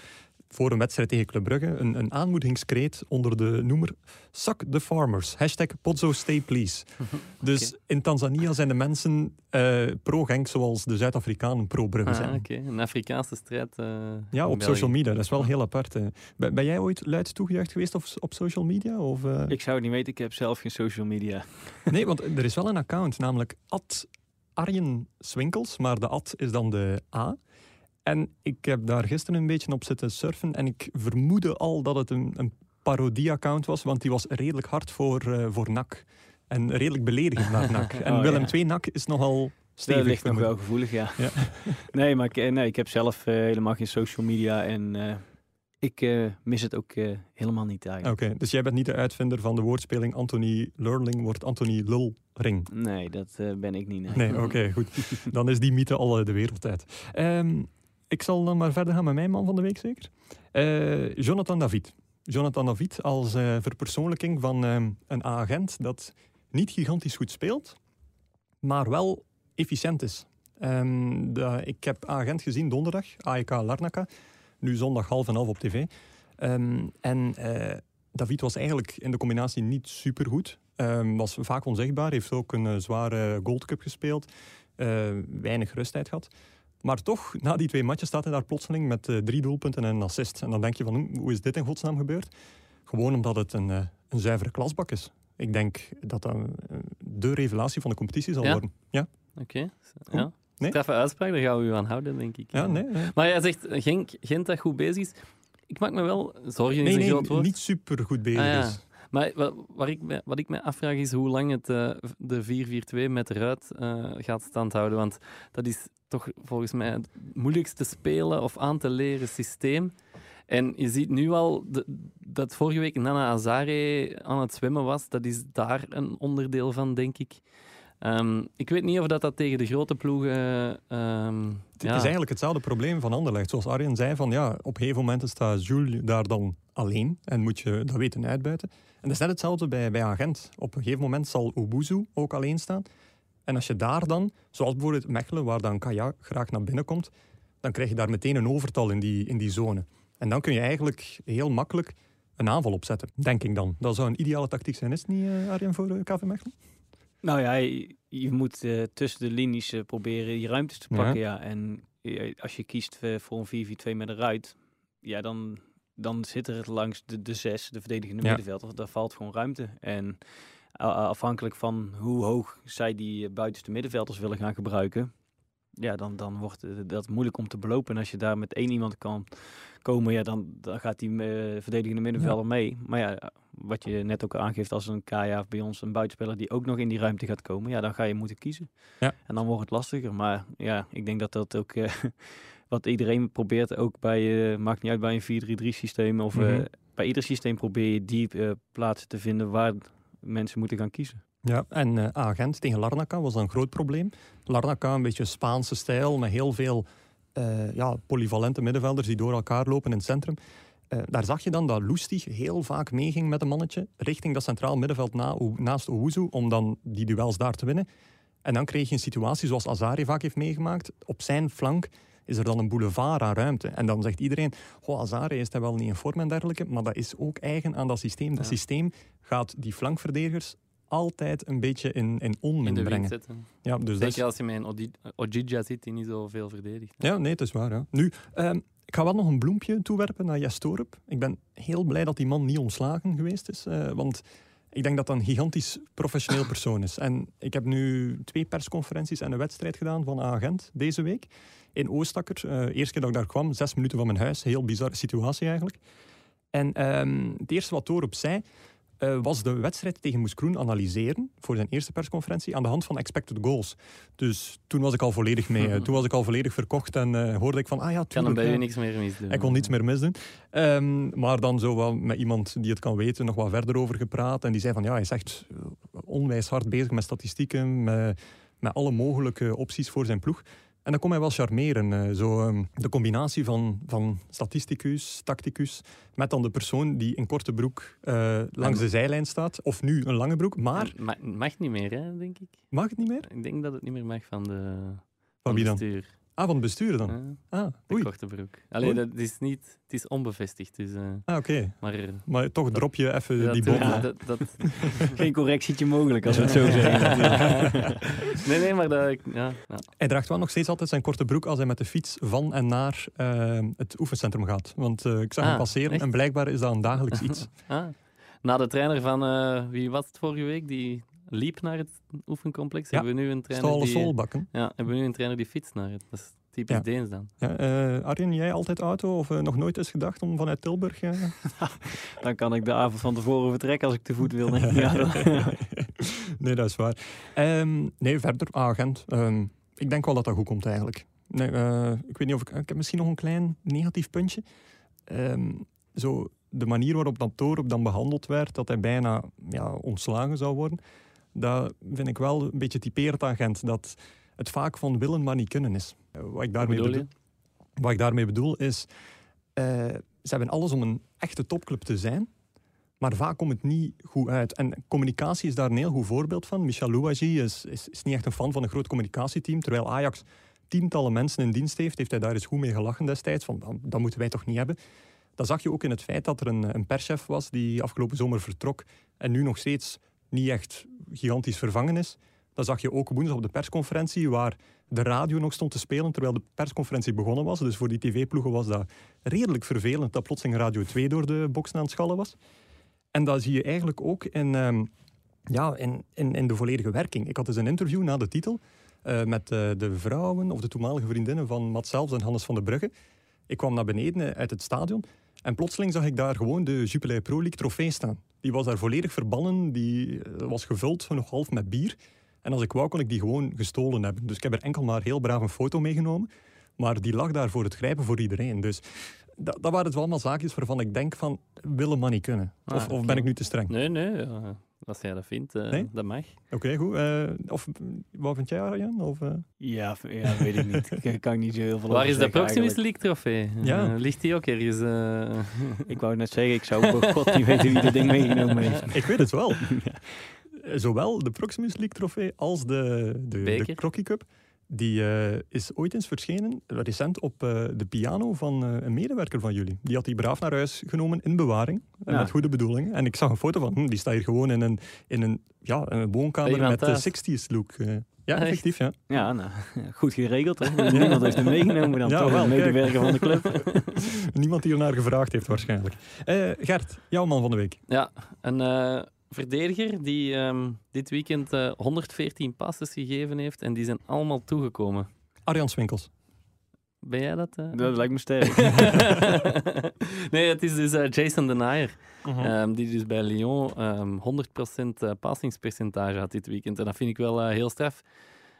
voor een wedstrijd tegen Club Brugge. Een, een aanmoedigingskreet onder de noemer Suck the Farmers. Hashtag Pozzo Stay Please. [LAUGHS] Dus in Tanzania zijn de mensen eh, pro-Genk zoals de Zuid-Afrikanen pro-Brugge Ah, zijn. Oké, een Afrikaanse strijd. eh, Ja, op België. social media. Dat is wel heel apart. Ben, ben jij ooit luid toegejuicht geweest op, op social media? Of, eh? Ik zou het niet weten, ik heb zelf geen social media. [LAUGHS] Nee, want er is wel een account, namelijk at Arjen Swinkels, maar de at is dan de A. En ik heb daar gisteren een beetje op zitten surfen en ik vermoedde al dat het een, een parodie-account was, want die was redelijk hard voor, eh, voor NAC. En redelijk beledigend naar NAC. [LAUGHS] En Oh, Willem ja. II NAC is nogal Dat stevig. ligt nog wel gevoelig, ja. Ja. [LAUGHS] nee, maar ik, eh, nee, ik heb zelf eh, helemaal geen social media en ik mis het ook helemaal niet Oké, eigenlijk. dus jij bent niet de uitvinder van de woordspeling Anthony Lurling wordt Anthony Lulring. Nee, dat ben ik niet. Nee. Nee, oké, [LAUGHS] goed. Dan is die mythe al de wereld uit. Ehm, ik zal dan maar verder gaan met mijn man van de week, zeker. Eh, Jonathan David. Jonathan David als eh, verpersoonlijking van ehm, een agent dat niet gigantisch goed speelt, maar wel efficiënt is. Ehm, de- ik heb agent gezien donderdag, AEK Larnaca. Nu zondag half en half op tv. Ehm, en eh, David was eigenlijk in de combinatie niet supergoed. Ehm was vaak onzichtbaar, heeft ook een eh, zware Gold Cup gespeeld. eh, weinig rusttijd gehad. Maar toch, na die twee matchen staat hij daar plotseling met eh, drie doelpunten en een assist. En dan denk je van, hoe is dit in godsnaam gebeurd? Gewoon omdat het een, eh, een zuivere klasbak is. Ik denk dat dat de revelatie van de competitie zal Ja? worden. Ja, Oké, ja. Nee? Straffe uitspraak, daar gaan we u aan houden, denk ik. ja nee. nee. Maar jij zegt eh, Genk, Gent dat goed bezig is. Ik maak me wel zorgen, is Nee, een nee, groot woord. niet super goed bezig Ah, ja. is. Maar wat, waar ik me, wat ik me afvraag is hoe lang het eh, de 4-4-2 met eruit eh, gaat standhouden. Want dat is toch volgens mij het moeilijkste spelen of aan te leren systeem. En je ziet nu al de- dat vorige week Nana Azare aan het zwemmen was. Dat is daar een onderdeel van, denk ik. Ehm, ik weet niet of dat, dat tegen de grote ploegen. ehm, Het ja. is eigenlijk hetzelfde probleem van Anderlecht. Zoals Arjen zei, van, ja, op een gegeven moment staat Jules daar dan alleen en moet je dat weten uitbuiten. En dat is net hetzelfde bij, bij Agent. Op een gegeven moment zal Obuzu ook alleen staan. En als je daar dan, zoals bijvoorbeeld Mechelen, waar dan Kaya graag naar binnen komt, dan krijg je daar meteen een overtal in die, in die zone. En dan kun je eigenlijk heel makkelijk een aanval opzetten, denk ik dan. Dat zou een ideale tactiek zijn, is het niet, eh, Arjen, voor eh, KV Mechelen? Nou ja, je, je moet eh, tussen de linies proberen je ruimtes te pakken. Ja. En als je kiest voor een 4-4-2 met een ruit, ja, dan, dan zit er langs de, de zes, de verdedigende Ja. middenveld, daar valt gewoon ruimte. En afhankelijk van hoe hoog zij die eh, buitenste middenvelders willen gaan gebruiken, ja, dan, dan wordt het- dat moeilijk om te belopen. En als je daar met één iemand kan komen, ja, dan, dan gaat die eh, verdedigende middenvelder mee. Maar ja, wat je net ook aangeeft als een Kaya of bij ons een buitenspeler die ook nog in die ruimte gaat komen, ja, dan ga je moeten kiezen. Ja. En dan wordt het lastiger. Maar ja, ik denk dat dat ook eh, [LAUGHS] wat iedereen probeert, ook bij, eh, maakt niet uit bij een 4-3-3 systeem of eh, Mhm. bij ieder systeem probeer je die eh, plaatsen te vinden waar mensen moeten gaan kiezen. Ja, en Agent tegen Larnaca was dan een groot probleem. Larnaca, een beetje Spaanse stijl, met heel veel ja, polyvalente middenvelders die door elkaar lopen in het centrum. Daar zag je dan dat Lustig heel vaak meeging met een mannetje richting dat centraal middenveld na, naast Owuzu, om dan die duels daar te winnen. En dan kreeg je een situatie zoals Azari vaak heeft meegemaakt. Op zijn flank is er dan een boulevard aan ruimte. En dan zegt iedereen, goh, Azari is daar wel niet in vorm en dergelijke, maar dat is ook eigen aan dat systeem. Dat Ja. systeem gaat die flankverdedigers altijd een beetje in, in In onmin de brengen. zetten. Ja, dus is- Zeker als je met een Ojija zit die niet zoveel verdedigt. ja, nee, het is waar. Ja. Nu, ehm, ik ga wel nog een bloempje toewerpen naar Jes Torup. Ik ben heel blij dat die man niet ontslagen geweest is. eh, want ik denk dat dat een gigantisch professioneel persoon is. En ik heb nu twee persconferenties en een wedstrijd gedaan van Agent deze week. In Oostakker. Eh eerste keer dat ik daar kwam, zes minuten van mijn huis. Heel bizarre situatie eigenlijk. En ehm, het eerste wat Torup zei, eh, was de wedstrijd tegen Moes Kroen analyseren voor zijn eerste persconferentie aan de hand van expected goals. Dus toen was ik al volledig mee. eh, [LAUGHS] toen was ik al volledig verkocht en eh, hoorde ik van, ah ja, Kan hem tuurlijk, bij u niks meer misdoen. Hij kon niets meer misdoen. Ehm, maar dan zo wel met iemand die het kan weten nog wat verder over gepraat. En die zei van ja, hij is echt onwijs hard bezig met statistieken, met, met alle mogelijke opties voor zijn ploeg. En dan kon hij wel charmeren. eh, zo, ehm, de combinatie van, van statisticus, tacticus, met dan de persoon die in korte broek eh, langs de zijlijn staat. Of nu een lange broek. Maar, Ma- mag niet meer, hè, denk ik. mag het niet meer? Ik denk dat het niet meer mag van de Van wie dan? Ah, van het bestuur dan? Ja, Ah, de oei. korte broek. Alleen, dat is niet... Het is onbevestigd, dus... eh, Ah, oké. maar... Maar toch drop je even die bom. Ja. dat, dat, [LAUGHS] Geen correctietje mogelijk, als we het zo zeggen. [LAUGHS] nee, nee, maar dat... Ja, ja. Hij draagt wel nog steeds altijd zijn korte broek als hij met de fiets van en naar eh, het oefencentrum gaat. Want eh, ik zag hem Ah, passeren echt? en blijkbaar is dat een dagelijks iets. [LAUGHS] Ah. Na de trainer van... eh, wie was het vorige week? Die liep naar het oefencomplex. Ja, Hebben we nu een trainer Stalen die... solbakken. Ja, hebben we nu een trainer die fietst naar het. Dat is typisch Ja. Deens dan. Ja, eh, Arjen, jij altijd auto of eh, nog nooit eens gedacht om vanuit Tilburg... eh, [LAUGHS] Dan kan ik de avond van tevoren vertrekken als ik te voet wil. dan- [LAUGHS] nee, dat is waar. Ehm, nee, verder, agent. Ehm, ik denk wel dat dat goed komt eigenlijk. Nee, ik weet niet of ik... Ik heb misschien nog een klein negatief puntje. Ehm, zo, de manier waarop dat Torup dan behandeld werd, dat hij bijna ja, ontslagen zou worden, dat vind ik wel een beetje typerend aan Gent. Dat het vaak van willen, maar niet kunnen is. Wat ik daarmee bedoel bedoel, wat ik daarmee bedoel is, eh, ze hebben alles om een echte topclub te zijn, maar vaak komt het niet goed uit. En communicatie is daar een heel goed voorbeeld van. Michel Louagie is, is, is niet echt een fan van een groot communicatieteam, terwijl Ajax tientallen mensen in dienst heeft, heeft hij daar eens goed mee gelachen destijds, van "Dat- dat moeten wij toch niet hebben. Dat zag je ook in het feit dat er een, een perschef was die afgelopen zomer vertrok en nu nog steeds niet echt gigantisch vervangen is. Dat zag je ook woensdag op de persconferentie, waar de radio nog stond te spelen terwijl de persconferentie begonnen was. Dus voor die tv-ploegen was dat redelijk vervelend dat plotseling Radio 2 door de boxen aan het schallen was. En dat zie je eigenlijk ook in, ehm, ja, in, in, in de volledige werking. Ik had dus een interview na de titel eh, met eh, de vrouwen of de toenmalige vriendinnen van Matt Selfs en Hannes van de Brugge. Ik kwam naar beneden uit het stadion en plotseling zag ik daar gewoon de Jupiler Pro League trofee staan. Die was daar volledig verbannen, die eh, was gevuld nog half met bier. En als ik wou, kon ik die gewoon gestolen hebben. Dus ik heb er enkel maar heel braaf een foto meegenomen. Maar die lag daar voor het grijpen voor iedereen. Dus dat, dat waren het wel allemaal zaakjes waarvan ik denk van, willen maar niet kunnen. Ah, Of, of oké. ben ik nu te streng? Nee, nee. ja. Als jij dat vindt, Nee? dat mag. Oké, goed. Eh, of wat vind jij, Arjan? Of, eh? Ja, ja, weet ik niet. Daar kan ik niet zo heel veel Waar over is de Proximus. League trofee? Ja. Ligt die ook ergens? [LAUGHS] Ik wou net zeggen, ik zou wel god niet weten wie dat ding meegenomen heeft. Ik weet het wel. [LAUGHS] Zowel de Proximus League trofee als de, de, de. Crocky Cup. Die eh, is ooit eens verschenen, recent, op eh, de piano van eh, een medewerker van jullie. Die had die braaf naar huis genomen in bewaring. en Ja. Met goede bedoelingen. En ik zag een foto van, hm, die staat hier gewoon in een, in een, ja, een woonkamer met de thuis. 60s look. ja, effectief, ja. Ja, nou, [LAUGHS] goed geregeld. Hè? [LAUGHS] Niemand heeft hem meegenomen dan Ja, toch, wel, medewerker van de club. [LAUGHS] Niemand die ernaar gevraagd heeft waarschijnlijk. Gert, jouw man van de week. Ja, eh, verdediger die ehm, dit weekend eh, 114 passes gegeven heeft en die zijn allemaal toegekomen. Arjan Swinkels. Ben jij dat? eh? Dat lijkt me sterk. [LAUGHS] nee, het is dus eh, Jason Denayer, Mhm. ehm, die dus bij Lyon ehm 100% eh, passingspercentage had dit weekend. En dat vind ik wel heel straf.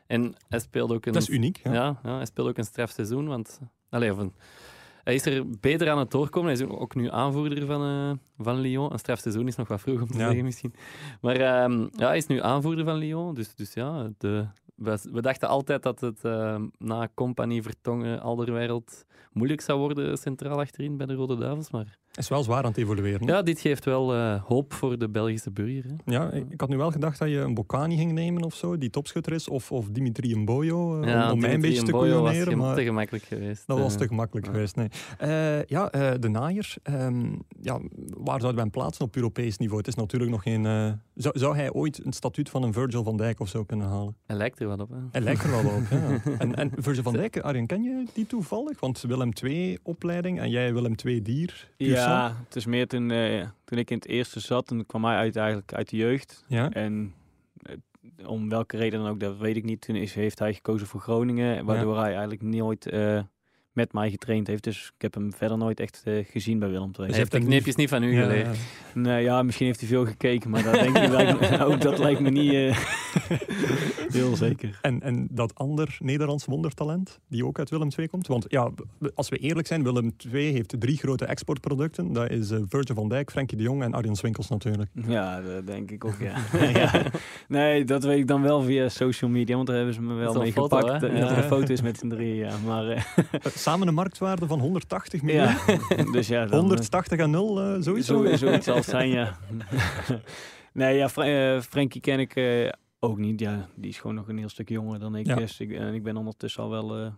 En hij speelt ook een... Dat is uniek. Ja. ja. Ja, hij speelt ook een straf seizoen, want... Allee, of een- hij is er beter aan het doorkomen. Hij is ook nu aanvoerder van, eh, van Lyon. Een straf seizoen is nog wat vroeg om te Ja. zeggen misschien. Maar ehm, ja, hij is nu aanvoerder van Lyon. Dus, dus ja, de, we, we dachten altijd dat het ehm, na Compagnie, Vertongen, Alderwereld moeilijk zou worden centraal achterin bij de Rode Duivels. Maar Is wel zwaar aan het evolueren. hè? ja, dit geeft wel eh, hoop voor de Belgische burger. Hè. Ja, ik ik had nu wel gedacht dat je een Bocani ging nemen of zo, die topschutter is, of, of Dimitri Mboyo, eh, Ja, om, mij een Dimitri beetje te was koeioneren, gem- maar te gemakkelijk geweest. dat was Eh, te gemakkelijk ja. geweest. Nee. Eh, ja, eh, de naaier, ehm, ja, waar zouden we hem plaatsen op Europees niveau? Het is natuurlijk nog geen... eh, zou, zou hij ooit een statuut van een Virgil van Dijk of zo kunnen halen? Hij lijkt er wat op. Hè. Hij lijkt er wel op, ja. [LAUGHS] En, en Virgil van Dijk, Arjen, ken je die toevallig? Want Willem II opleiding en jij Willem II dier. Ja, het is meer toen, eh, toen ik in het eerste zat. En kwam hij uit, eigenlijk uit de jeugd. Ja? En eh, om welke reden dan ook, dat weet ik niet. Toen is, heeft hij gekozen voor Groningen. Waardoor hij eigenlijk nooit eh, met mij getraind heeft. Dus ik heb hem verder nooit echt eh, gezien bij Willem II. Hij heeft de hem kneepjes niet van u Ja, geleerd. ja. Nee, ja, misschien heeft hij veel gekeken. Maar dat, denk ik, lijkt [LAUGHS] [LAUGHS] ook dat lijkt me niet eh, [LAUGHS] heel zeker. En, en dat ander Nederlands wondertalent, die ook uit Willem II komt. Want ja, als we eerlijk zijn, Willem II heeft drie grote exportproducten. Dat is eh, Virgil van Dijk, Frenkie de Jong en Arjen Swinkels natuurlijk. Ja, dat denk ik ook, ja. ja. Nee, dat weet ik dan wel via social media, want daar hebben ze me wel Zo'n mee foto, gepakt. hè? Dat Ja. er een foto is met z'n drieën, ja. Maar, Samen een marktwaarde van 180 miljoen. ja. [LAUGHS] dus ja, dan, eh, 180 en 0, eh sowieso. Zo, zoiets zal het zijn, ja. [LAUGHS] nee, ja, eh, Frankie ken ik ook niet. Ja, die is gewoon nog een heel stuk jonger dan ik. Ja. Dus ik, en ik ben ondertussen al wel,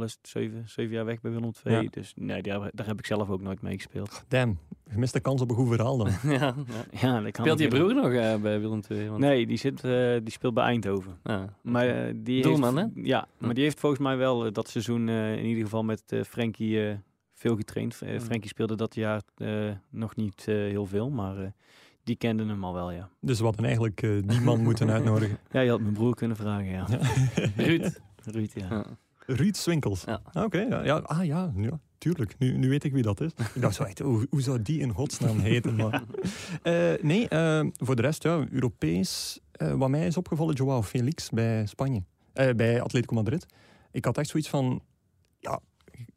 is het, zeven, zeven jaar weg bij Willem II. Ja. Dus nee, daar, daar heb ik zelf ook nooit mee gespeeld. Damn, gemiste kans op een goed verhaal dan. [LAUGHS] ja, ja. Ja, dat kan Speelt je broer nog eh, bij Willem II? Want, Nee, die, zit, eh, die speelt bij Eindhoven. Ah. Maar eh, die Doelman, heeft, hè? Ja, maar die heeft volgens mij wel dat seizoen eh, in ieder geval met eh Frenkie eh, veel getraind. Uh. Frenkie speelde dat jaar eh, nog niet eh, heel veel, maar eh, die kenden hem al wel, ja. Dus we hadden eigenlijk eh, die man moeten uitnodigen. [LAUGHS] Ja, je had mijn broer kunnen vragen, ja. [LAUGHS] Ruud. Ruud, ja. Ja. Ruud Swinkels. Ja. Oké, ja, ja, ah ja, ja, tuurlijk. Nu, nu weet ik wie dat is. Ik dacht zo echt, hoe, hoe zou die in godsnaam heten? Maar, [LAUGHS] Eh, nee, eh, voor de rest, ja, Europees. eh, wat mij is opgevallen, Joao Felix bij Spanje. Bij Atletico Madrid. Ik had echt zoiets van, ja,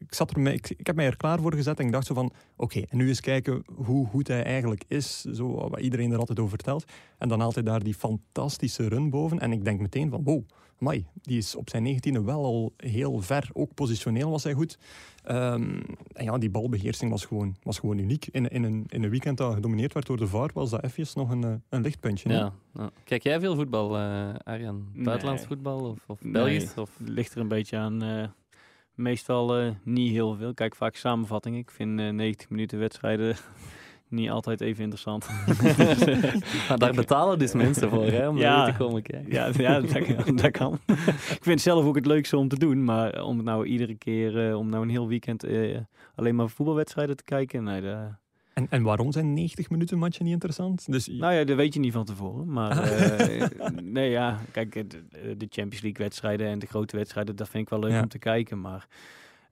ik, zat er mee, ik, ik heb mij er klaar voor gezet en ik dacht zo van, oké, en nu eens kijken hoe goed hij eigenlijk is. Zo, wat iedereen er altijd over vertelt. En dan haalt hij daar die fantastische run boven. En ik denk meteen van, wow, Mai, die is op zijn negentiende wel al heel ver. Ook positioneel was hij goed. Ehm, en ja, die balbeheersing was gewoon, was gewoon uniek. In, in, een, in een weekend dat gedomineerd werd door de VAR, was dat even nog een, eh, een lichtpuntje. Ja. Kijk jij veel voetbal, eh Arjan? Buitenlands Nee. voetbal of, of Nee. Of... Ligt er een beetje aan. eh, meestal eh, niet heel veel. Ik Kijk vaak samenvattingen. Ik vind eh 90 minuten wedstrijden [LAUGHS] niet altijd even interessant. [LAUGHS] [LAUGHS] Maar daar betalen dus mensen voor, hè, om Ja. te komen kijken. Ja, ja dat, kan- dat kan. ik vind zelf ook het leukste om te doen. Maar om het nou iedere keer, eh, om nou een heel weekend eh, alleen maar voetbalwedstrijden te kijken. Nee, dat- En, en waarom zijn 90 minuten matchen niet interessant? Dus, nou ja, dat weet je niet van tevoren. Maar [LAUGHS] eh, nee, ja, kijk, eh, de, de Champions League wedstrijden en de grote wedstrijden, dat vind ik wel leuk Ja. om te kijken. Maar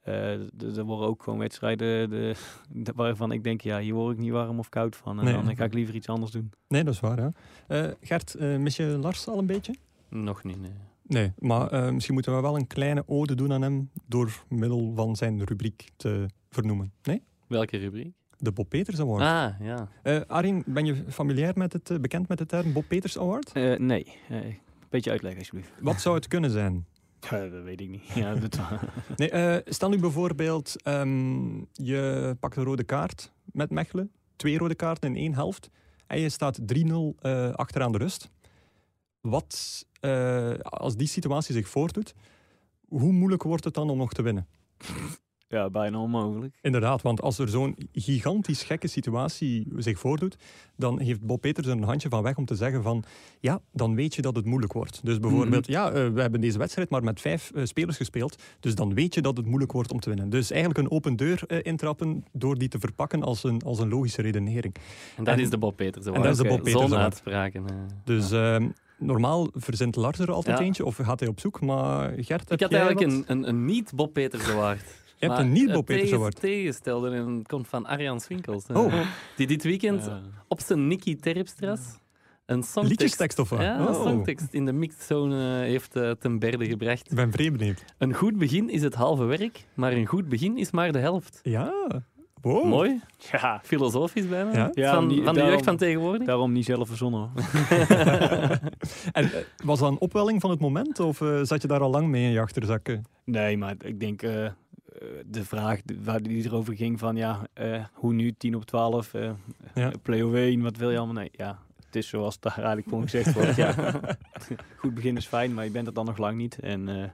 eh, er worden ook gewoon wedstrijden de, de- waarvan ik denk, ja, hier word ik niet warm of koud van. En Nee. dan ga ik liever iets anders doen. nee, dat is waar. Eh, Gert, mis je Lars al een beetje? Nog niet, nee. Nee, maar eh, misschien moeten we wel een kleine ode doen aan hem door middel van zijn rubriek te vernoemen. Nee? Welke rubriek? De Bob Peters Award. Ah, ja. Eh, Arin, ben je familiair met het, eh, bekend met de term Bob Peters Award? Eh, nee, een beetje uitleggen alsjeblieft. Wat zou het kunnen zijn? [LAUGHS] Ja, dat weet ik niet. Ja, dat, [LAUGHS] Nee, eh, stel nu bijvoorbeeld, ehm, je pakt een rode kaart met Mechelen. Twee rode kaarten in één helft. En je staat 3-0 eh, achteraan de rust. Wat, eh, als die situatie zich voordoet, hoe moeilijk wordt het dan om nog te winnen? Ja, bijna onmogelijk. Inderdaad, want als er zo'n gigantisch gekke situatie zich voordoet, dan heeft Bob Peters er een handje van weg om te zeggen van, ja, dan weet je dat het moeilijk wordt. Dus bijvoorbeeld, ja, eh, we hebben deze wedstrijd maar met vijf eh, spelers gespeeld, dus dan weet je dat het moeilijk wordt om te winnen. Dus eigenlijk een open deur eh, intrappen door die te verpakken als een, als een logische redenering. En dat En- is de Bob Peters en dat is de. Bob Peters uitspraken. Dus ehm, normaal verzint Lars er altijd Ja. eentje, of gaat hij op zoek, maar Gert, heb Ik had eigenlijk een, een, een niet-Bob Peterse waard. Je hebt een niet het Bob Peterse tegen- waard. tegengestelde en het komt van Arjan Swinkels. Oh. Die dit weekend op zijn Nicky Terpstras een songtekst, of wat? ja, een Oh. songtekst in de mixzone heeft eh, ten berde gebracht. Ik ben vrij benieuwd. Een goed begin is het halve werk, maar een goed begin is maar de helft. Ja, wow. Mooi, Ja, filosofisch bijna. Ja? Ja, van, die- van de daarom- jeugd van tegenwoordig. daarom niet zelf verzonnen. [LAUGHS] En eh, was dat een opwelling van het moment, of eh, zat je daar al lang mee in je achterzak? eh? Nee, maar ik denk de vraag waar die erover ging van ja, eh, hoe nu 10 op 12, eh Ja. play-off 1, wat wil je allemaal? Nee, ja, het is zoals daar eigenlijk gewoon gezegd wordt. ja. [LAUGHS] Goed begin is fijn, maar je bent het dan nog lang niet. En eh,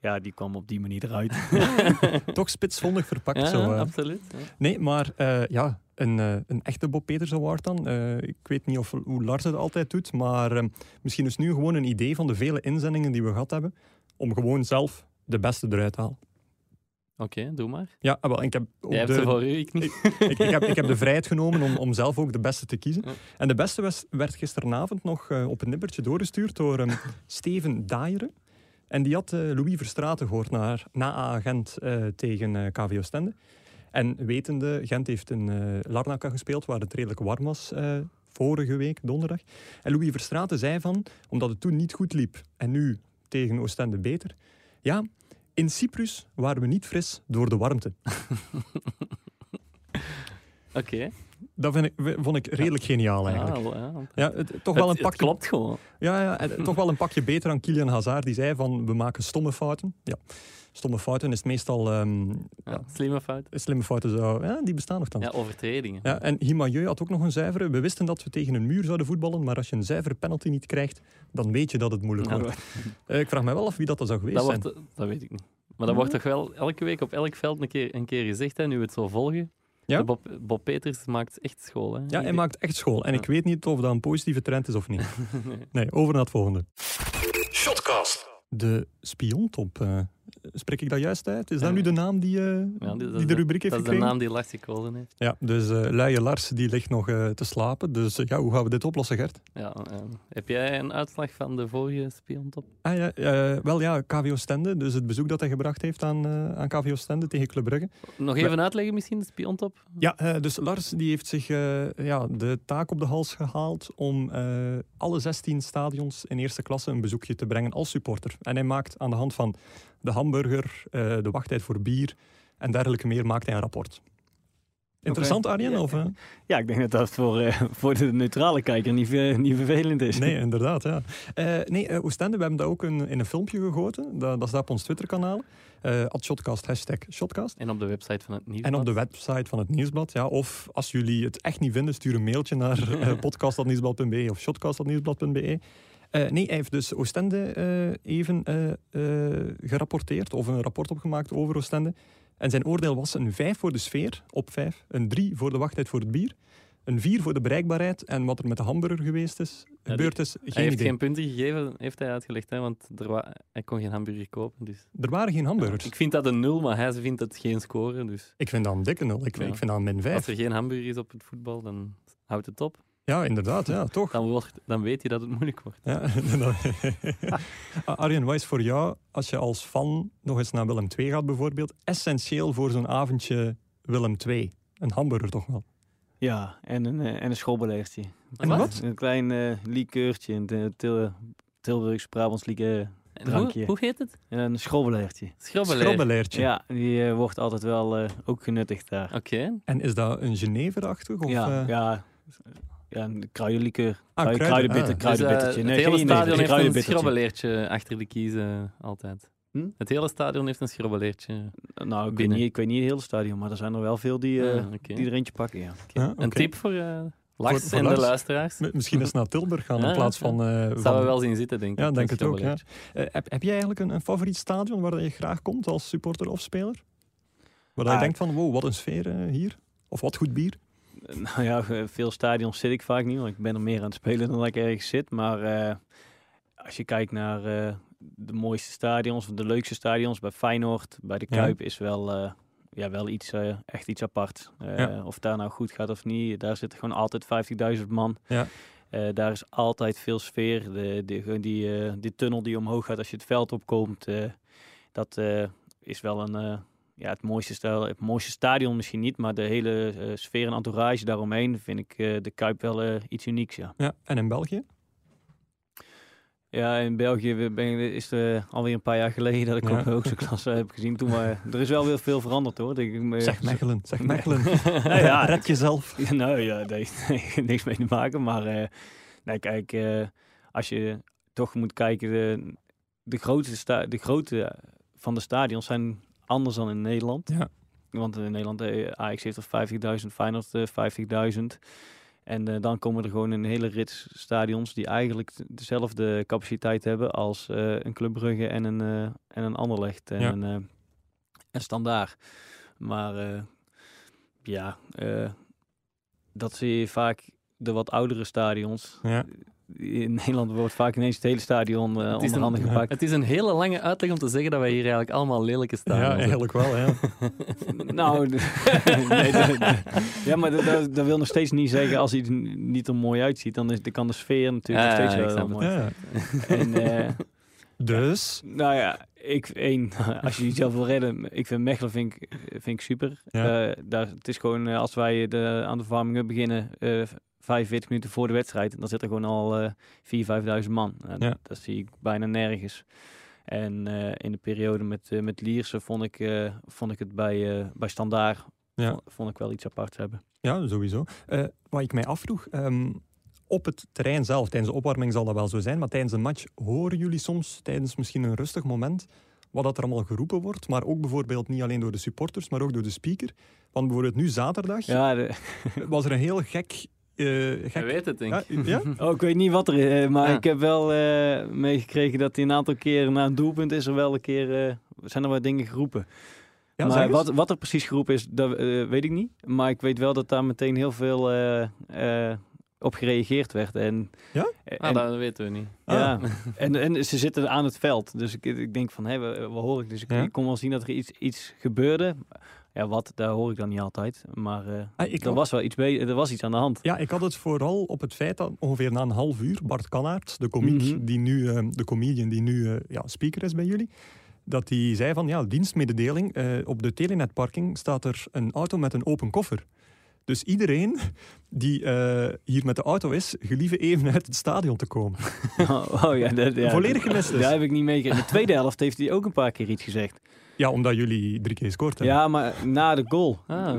ja, die kwam op die manier eruit. [LAUGHS] Toch spitsvondig verpakt Ja, zo. eh. absoluut. Nee, maar eh, ja, een, eh, een echte Bob Peters Award dan. Eh, ik weet niet of, hoe Lars het altijd doet, maar eh, misschien is nu gewoon een idee van de vele inzendingen die we gehad hebben, om gewoon zelf de beste eruit te halen. Oké, doe maar. Ja, ah, wel, ik heb ook Jij hebt de, voor u, ik niet. ik, ik, heb, ik heb de vrijheid genomen om, om zelf ook de beste te kiezen. En de beste was, werd gisteravond nog eh, op een nippertje doorgestuurd door ehm, Steven Daaieren. En die had eh, Louis Verstraeten gehoord naar, na agent eh, tegen eh KV Oostende. En wetende, Gent heeft in Larnaca gespeeld, waar het redelijk warm was vorige week, donderdag. En Louis Verstraeten zei van, omdat het toen niet goed liep en nu tegen Oostende beter. Ja, in Cyprus waren we niet fris door de warmte. [LAUGHS] Oké. Dat vind ik, vond ik redelijk geniaal eigenlijk. Ah, wel, ja. Ja, het, toch wel Het- een het pakje. klopt gewoon. Ja, ja toch wel een pakje beter dan Kylian Hazard. Die zei van we maken stomme fouten. Ja, stomme fouten is het meestal ehm, Ja, Ja. Slimme fout. slimme fouten. Zo, ja, die bestaan nog dan. Ja, Ja. overtredingen. en Himayeu had ook nog een zuivere. We wisten dat we tegen een muur zouden voetballen, maar als je een zuivere penalty niet krijgt, dan weet je dat het moeilijk Ja, wordt. [LAUGHS] Eh, ik vraag me wel af wie dat, dan zou geweest dat, zijn. wordt, dat weet ik niet. Maar dat wordt toch wel elke week op elk veld een keer, een keer gezegd, hè, nu we het zo volgen. Ja? Bob, Bob Peters maakt echt school. Hè. Ja, hij maakt echt school. En ik Ja. weet niet of dat een positieve trend is of niet. [LAUGHS] Nee, over naar het volgende. Shotcast. De spiontop. eh spreek ik dat juist uit? Is dat nu de naam die, eh, Ja, die- de rubriek heeft Dat is de gekregen? naam die Lars gekozen heeft. Ja, dus eh luie Lars die ligt nog eh, te slapen. Dus ja, hoe gaan we dit oplossen, Gert? Ja, eh, heb jij een uitslag van de vorige spiontop? Ah, ja, wel ja, KVO Stende. Dus het bezoek dat hij gebracht heeft aan, aan KVO Stende tegen Club Brugge. Nog even uitleggen misschien, de spiontop? Ja, dus Lars die heeft zich ja, de taak op de hals gehaald om alle 16 stadions in eerste klasse een bezoekje te brengen als supporter. En hij maakt aan de hand van de hamburger, eh, de wachttijd voor bier en dergelijke meer, maakt hij een rapport. Interessant, Arjen? Ja. Of, eh? Ja, ik denk dat dat voor, eh, voor de neutrale kijker niet, niet vervelend is. Nee, inderdaad. Ja. Eh, nee, Oostende, we hebben dat ook een, in een filmpje gegoten. Dat, dat staat op ons Twitter-kanaal. Eh at Shotcast, hashtag Shotcast. En op de website van het nieuws. En op de website van het Nieuwsblad. Ja, of als jullie het echt niet vinden, stuur een mailtje naar [LAUGHS] uh, podcast.nieuwsblad.be of shotcast.nieuwsblad.be. Eh, nee, hij heeft dus Oostende eh, even eh, gerapporteerd, of een rapport opgemaakt over Oostende. En zijn oordeel was een 5 voor de sfeer, op 5. Een 3 voor de wachttijd voor het bier. Een 4 voor de bereikbaarheid. En wat er met de hamburger geweest is, gebeurd is, Hij geen heeft idee. geen punten gegeven, heeft hij uitgelegd, hè, want er wa- hij kon geen hamburger kopen. Dus. Er waren geen hamburgers. Ik vind dat een nul, maar hij vindt het geen score. Dus Ik vind dat een dikke nul. Ik, Ja. ik vind dat een min als 5. er geen hamburger is op het voetbal, dan houdt het op. Ja, inderdaad. Ja, toch? Dan, wordt, dan weet je dat het moeilijk wordt. Ja, [LAUGHS] Arjen, wat is voor jou, als je als fan nog eens naar Willem II gaat bijvoorbeeld, essentieel voor zo'n avondje Willem II? Een hamburger toch wel? Ja, en een, eh, en een. En wat? Een klein eh likeurtje, een eh, Til Tilburgs Brabants lieke, En hoe, Drankje. hoe heet het? een schoolbeleerdje. Schrobbeleer. Schrobbeleertje. Ja, die wordt altijd wel eh, ook genuttigd daar. Oké. En is dat een Geneverachtig? Of, ja, ja, ja, een kruidenlikeur. Ah, kruiden, kruidenbitter, ah. kruidenbittertje. Dus, eh, Nee, het hele stadion een heeft een kruidenbittertje. schrobbeleertje achter de kiezen altijd. Hm? Het hele stadion heeft een schrobbeleertje. Nou, ik weet, niet, ik weet niet het hele stadion, maar er zijn er wel veel die, Ah, oké. die er eentje pakken, ja. Een tip voor eh Lars Voor- voor en Lars. de luisteraars. Misschien eens naar Tilburg gaan [LAUGHS] Ja, in plaats van... eh, Dat van we wel zien zitten, denk ik. Ja, denk een het ook. Ja. heb, heb jij eigenlijk een, een favoriet stadion waar je graag komt als supporter of speler? Waar je Ah, denkt van, wow, wat een sfeer hier. Of wat goed bier. [LAUGHS] Nou ja, veel stadions zit ik vaak niet, want ik ben er meer aan het spelen dan dat ik ergens zit. Maar eh, als je kijkt naar eh, de mooiste stadions, of de leukste stadions, bij Feyenoord, bij de Ja. Kuip, is wel, eh, ja, wel iets, echt iets apart. Ja. Of het daar nou goed gaat of niet, daar zitten gewoon altijd 50.000 man. Ja. Daar is altijd veel sfeer. De, die, die tunnel die omhoog gaat als je het veld opkomt, dat is wel een, ja, het, mooiste stel, het mooiste stadion misschien niet, maar de hele eh, sfeer en entourage daaromheen vind ik eh, de Kuip wel eh, iets unieks, ja. Ja, en in België? Ja, in België ben, is het alweer een paar jaar geleden dat ik Ja. de hoogste klasse heb gezien. Toen, eh, [LAUGHS] er is wel weer veel veranderd hoor. Ik, ik- Zeg Mechelen, zeg Nee. Mechelen. [LAUGHS] ja, Red jezelf. [LAUGHS] Nou ja, daar heeft nee, niks mee te maken. Maar nee, kijk, als je toch moet kijken, de, de, grootste sta de grootte van de stadions zijn anders dan in Nederland. Ja. Want in Nederland, eh, Ajax heeft er 50.000, Feyenoord eh, 50.000. En eh, dan komen er gewoon een hele rits stadions die eigenlijk dezelfde capaciteit hebben als eh, een Club Brugge en een, eh en een Anderlecht en Ja. een, eh, en Standaard. Maar eh, ja, eh, dat zie je vaak de wat oudere stadions. Ja. In Nederland wordt vaak ineens het hele stadion eh Het is onder handen gepakt. Het is een hele lange uitleg om te zeggen dat wij hier eigenlijk allemaal lelijke Ja, stadions hebben. eigenlijk wel. Ja. [LAUGHS] Nou, [LAUGHS] nee, de- ja, maar dat, dat, dat wil nog steeds niet zeggen als iets niet er mooi uitziet, dan, is, dan kan de sfeer natuurlijk Ja, nog ja, steeds ik wel mooi. Ja. En, eh, Dus, nou ja, ik één, [LAUGHS] als je jezelf wil redden, ik vind Mechelen vind ik, vind ik super. Ja. Eh, daar, het is gewoon als wij de, aan de verwarming beginnen, eh 45 minuten voor de wedstrijd, dan zit er gewoon al eh 4.000, 5.000 man. En Ja. Dat zie ik bijna nergens. En eh, in de periode met, eh, met Lierse vond ik, eh, vond ik het bij, bij Standaard Ja. vond, ik wel iets aparts hebben. ja, sowieso. Wat ik mij afvroeg, ehm, op het terrein zelf, tijdens de opwarming zal dat wel zo zijn, maar tijdens een match horen jullie soms, tijdens misschien een rustig moment, wat dat er allemaal geroepen wordt, maar ook bijvoorbeeld niet alleen door de supporters, maar ook door de speaker. Want bijvoorbeeld nu zaterdag Ja, de- was er een heel gek... eh, Je weet het, denk ja, ik. ja? Oh, ik weet niet wat er is, eh, maar Ja. ik heb wel eh, meegekregen dat hij een aantal keer na een doelpunt is er wel een keer, eh, zijn er wat dingen geroepen. Ja, maar wat, wat er precies geroepen is, dat weet ik niet. Maar ik weet wel dat daar meteen heel veel eh, eh, op gereageerd werd. En, Ja? En, Ah, dat weten we niet. ja. en, en ze zitten aan het veld. Dus ik, ik denk van, hé, wat, wat hoor ik? Dus ik, Ja. ik kon wel zien dat er iets, iets gebeurde. Ja, wat, daar hoor ik dan niet altijd. Maar eh, Ah, ik er, was wel iets er was iets aan de hand. Ja, ik had het vooral op het feit dat ongeveer na een half uur Bart Kannaert, de komiek Mhm. die nu, eh, de comedian die nu eh, ja, speaker is bij jullie, dat hij zei van ja, dienstmededeling, eh, op de telenetparking staat er een auto met een open koffer. Dus iedereen die eh, hier met de auto is, gelieve even uit het stadion te komen. [LAUGHS] Oh, oh ja, dat, ja, Volledig gemist dus. Daar heb ik niet meegekregen. In de tweede helft heeft hij ook een paar keer iets gezegd. Ja, omdat jullie drie keer gescoord hebben. Ja, maar na de goal. Ah.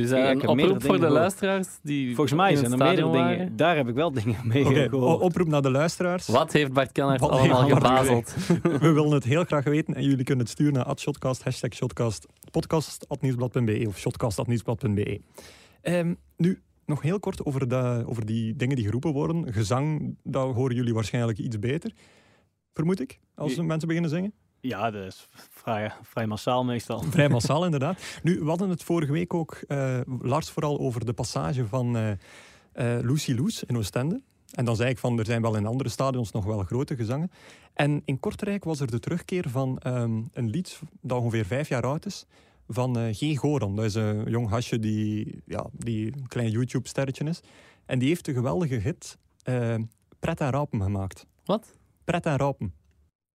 Dus eh, een oproep voor de luisteraars die Volgens mij zijn er meerdere stadion dingen. Daar heb ik wel dingen [LAUGHS] mee gehoord. oproep naar de luisteraars. Wat heeft Bart Kannaert Wat allemaal gebazeld? [LAUGHS] We willen het heel graag weten en jullie kunnen het sturen naar @shotcast, hashtag shotcast, podcast.nieuwsblad.be of shotcast.nieuwsblad.be. Ehm, nu, nog heel kort over, de, over die dingen die geroepen worden. Gezang, daar horen jullie waarschijnlijk iets beter, vermoed ik, als mensen beginnen zingen. Ja, dat is vrij, vrij massaal meestal. Vrij [LAUGHS] massaal, inderdaad. Nu, we hadden het vorige week ook, eh, Lars, vooral over de passage van eh eh, Lucy Loes in Oostende. En dan zei ik van, er zijn wel in andere stadions nog wel grote gezangen. En in Kortrijk was er de terugkeer van ehm, een lied dat ongeveer vijf jaar oud is, van eh G. Goran. Dat is een jong hasje die, ja, die een klein YouTube-sterretje is. En die heeft de geweldige hit Pret en Rapen gemaakt. Wat? Pret en Rapen.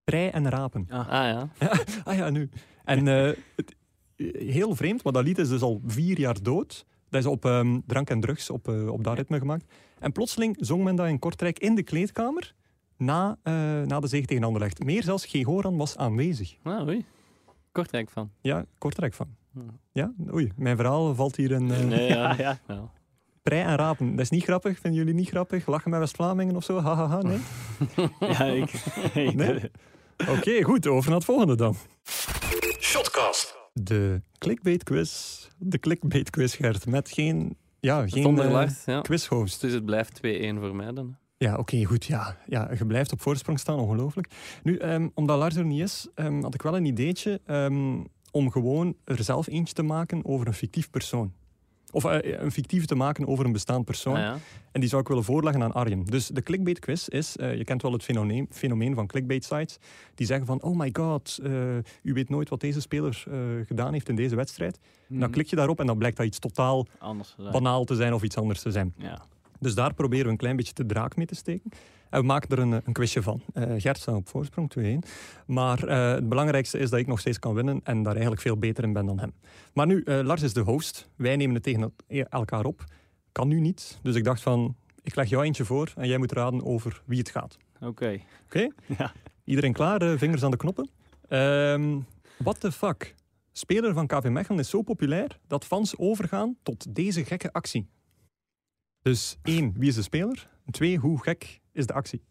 Prei en Rapen. Ah ja. [LAUGHS] Ah ja, nu. En eh, het, heel vreemd, maar dat lied is dus al vier jaar dood. Dat is op ehm, drank en drugs, op, eh, op dat ritme gemaakt. En plotseling zong men dat in Kortrijk in de kleedkamer na, eh, na de zege tegen Anderlecht. Meer zelfs, G. Goran was aanwezig. Ah, oei. Kortrijk van. Ja, Kortrijk van. Ja. Ja, oei, mijn verhaal valt hier in eh Nee, ja. [LAUGHS] Ja, ja. Prei en rapen. Dat is niet grappig, vinden jullie niet grappig? Lachen met West-Vlamingen of zo? Hahaha, nee? [LAUGHS] ja ik, ik- Nee? [LAUGHS] Oké, goed, over naar het volgende dan. Shotcast. De clickbait quiz. De clickbait quiz, Gert. Met geen, ja, geen eh, Lars, ja. quizhost. Dus het blijft 2-1 voor mij dan. Ja, oké, goed. Ja. Ja, je blijft op voorsprong staan, ongelooflijk. Nu, ehm, omdat Lars er niet is, ehm, had ik wel een ideetje ehm, om gewoon er zelf eentje te maken over een fictief persoon. Of eh, een fictieve te maken over een bestaand persoon. Ah, ja. En die zou ik willen voorleggen aan Arjen. Dus de clickbait quiz is, eh, je kent wel het fenomeen, fenomeen van clickbait sites, die zeggen van, oh my god, eh, u weet nooit wat deze speler eh, gedaan heeft in deze wedstrijd. Mhm. Dan klik je daarop en dan blijkt dat iets totaal banaal te zijn of iets anders te zijn. Ja. Dus daar proberen we een klein beetje de draak mee te steken. En we maken er een, een quizje van. Eh, Gert staat op voorsprong 2-1. Maar eh, het belangrijkste is dat ik nog steeds kan winnen en daar eigenlijk veel beter in ben dan hem. Maar nu, eh, Lars is de host. Wij nemen het tegen el- elkaar op. Kan nu niet. Dus ik dacht van, ik leg jou eentje voor en jij moet raden over wie het gaat. Oké. Oké? [LAUGHS] Ja. Iedereen klaar? Vingers aan de knoppen. Ehm what the fuck? Speler van KV Mechelen is zo populair dat fans overgaan tot deze gekke actie. Dus één, wie is de speler? Twee, hoe gek is de actie?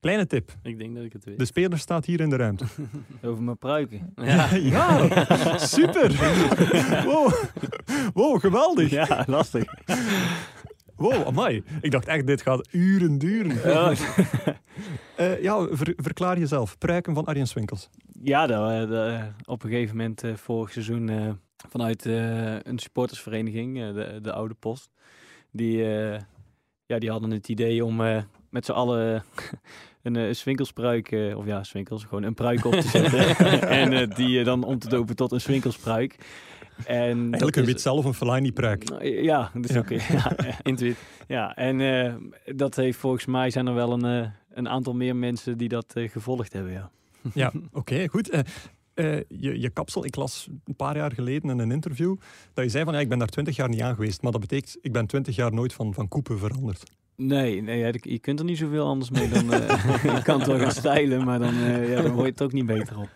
Kleine tip. Ik denk dat ik het weet. De speler staat hier in de ruimte. [LAUGHS] Over mijn pruiken. [LAUGHS] Ja. [LAUGHS] ja, super. Wow. wow, geweldig. Ja, lastig. Wow, amai. Ik dacht echt, dit gaat uren duren. Ja, Eh, ja, ver- verklaar jezelf. Pruiken van Arjen Swinkels. ja dat, dat, op een gegeven moment eh, vorig seizoen eh, vanuit eh, een supportersvereniging, eh, de, de Oude Post, die, eh, ja, die hadden het idee om eh, met z'n allen [LAUGHS] een uh, swinkelspruik, eh, of ja, swinkels, gewoon een pruik op te zetten. [LAUGHS] en eh, die eh, dan om te dopen tot een swinkelspruik. En Eigenlijk een wit zelf een Fellaini-pruik. Ja, dat is Ja. oké. [LAUGHS] Ja, Intuït. Ja, en eh, dat heeft volgens mij zijn er wel een, eh, een aantal meer mensen die dat eh, gevolgd hebben, ja. Ja, oké, goed. Eh, je, je kapsel, ik las een paar jaar geleden in een interview dat je zei van ik ben daar twintig jaar niet aan geweest. Maar dat betekent, ik ben twintig jaar nooit van, van koepen veranderd. Nee, nee je kunt er niet zoveel anders mee dan... je kan het wel gaan stijlen, maar dan, eh, ja, dan word je het ook niet beter op.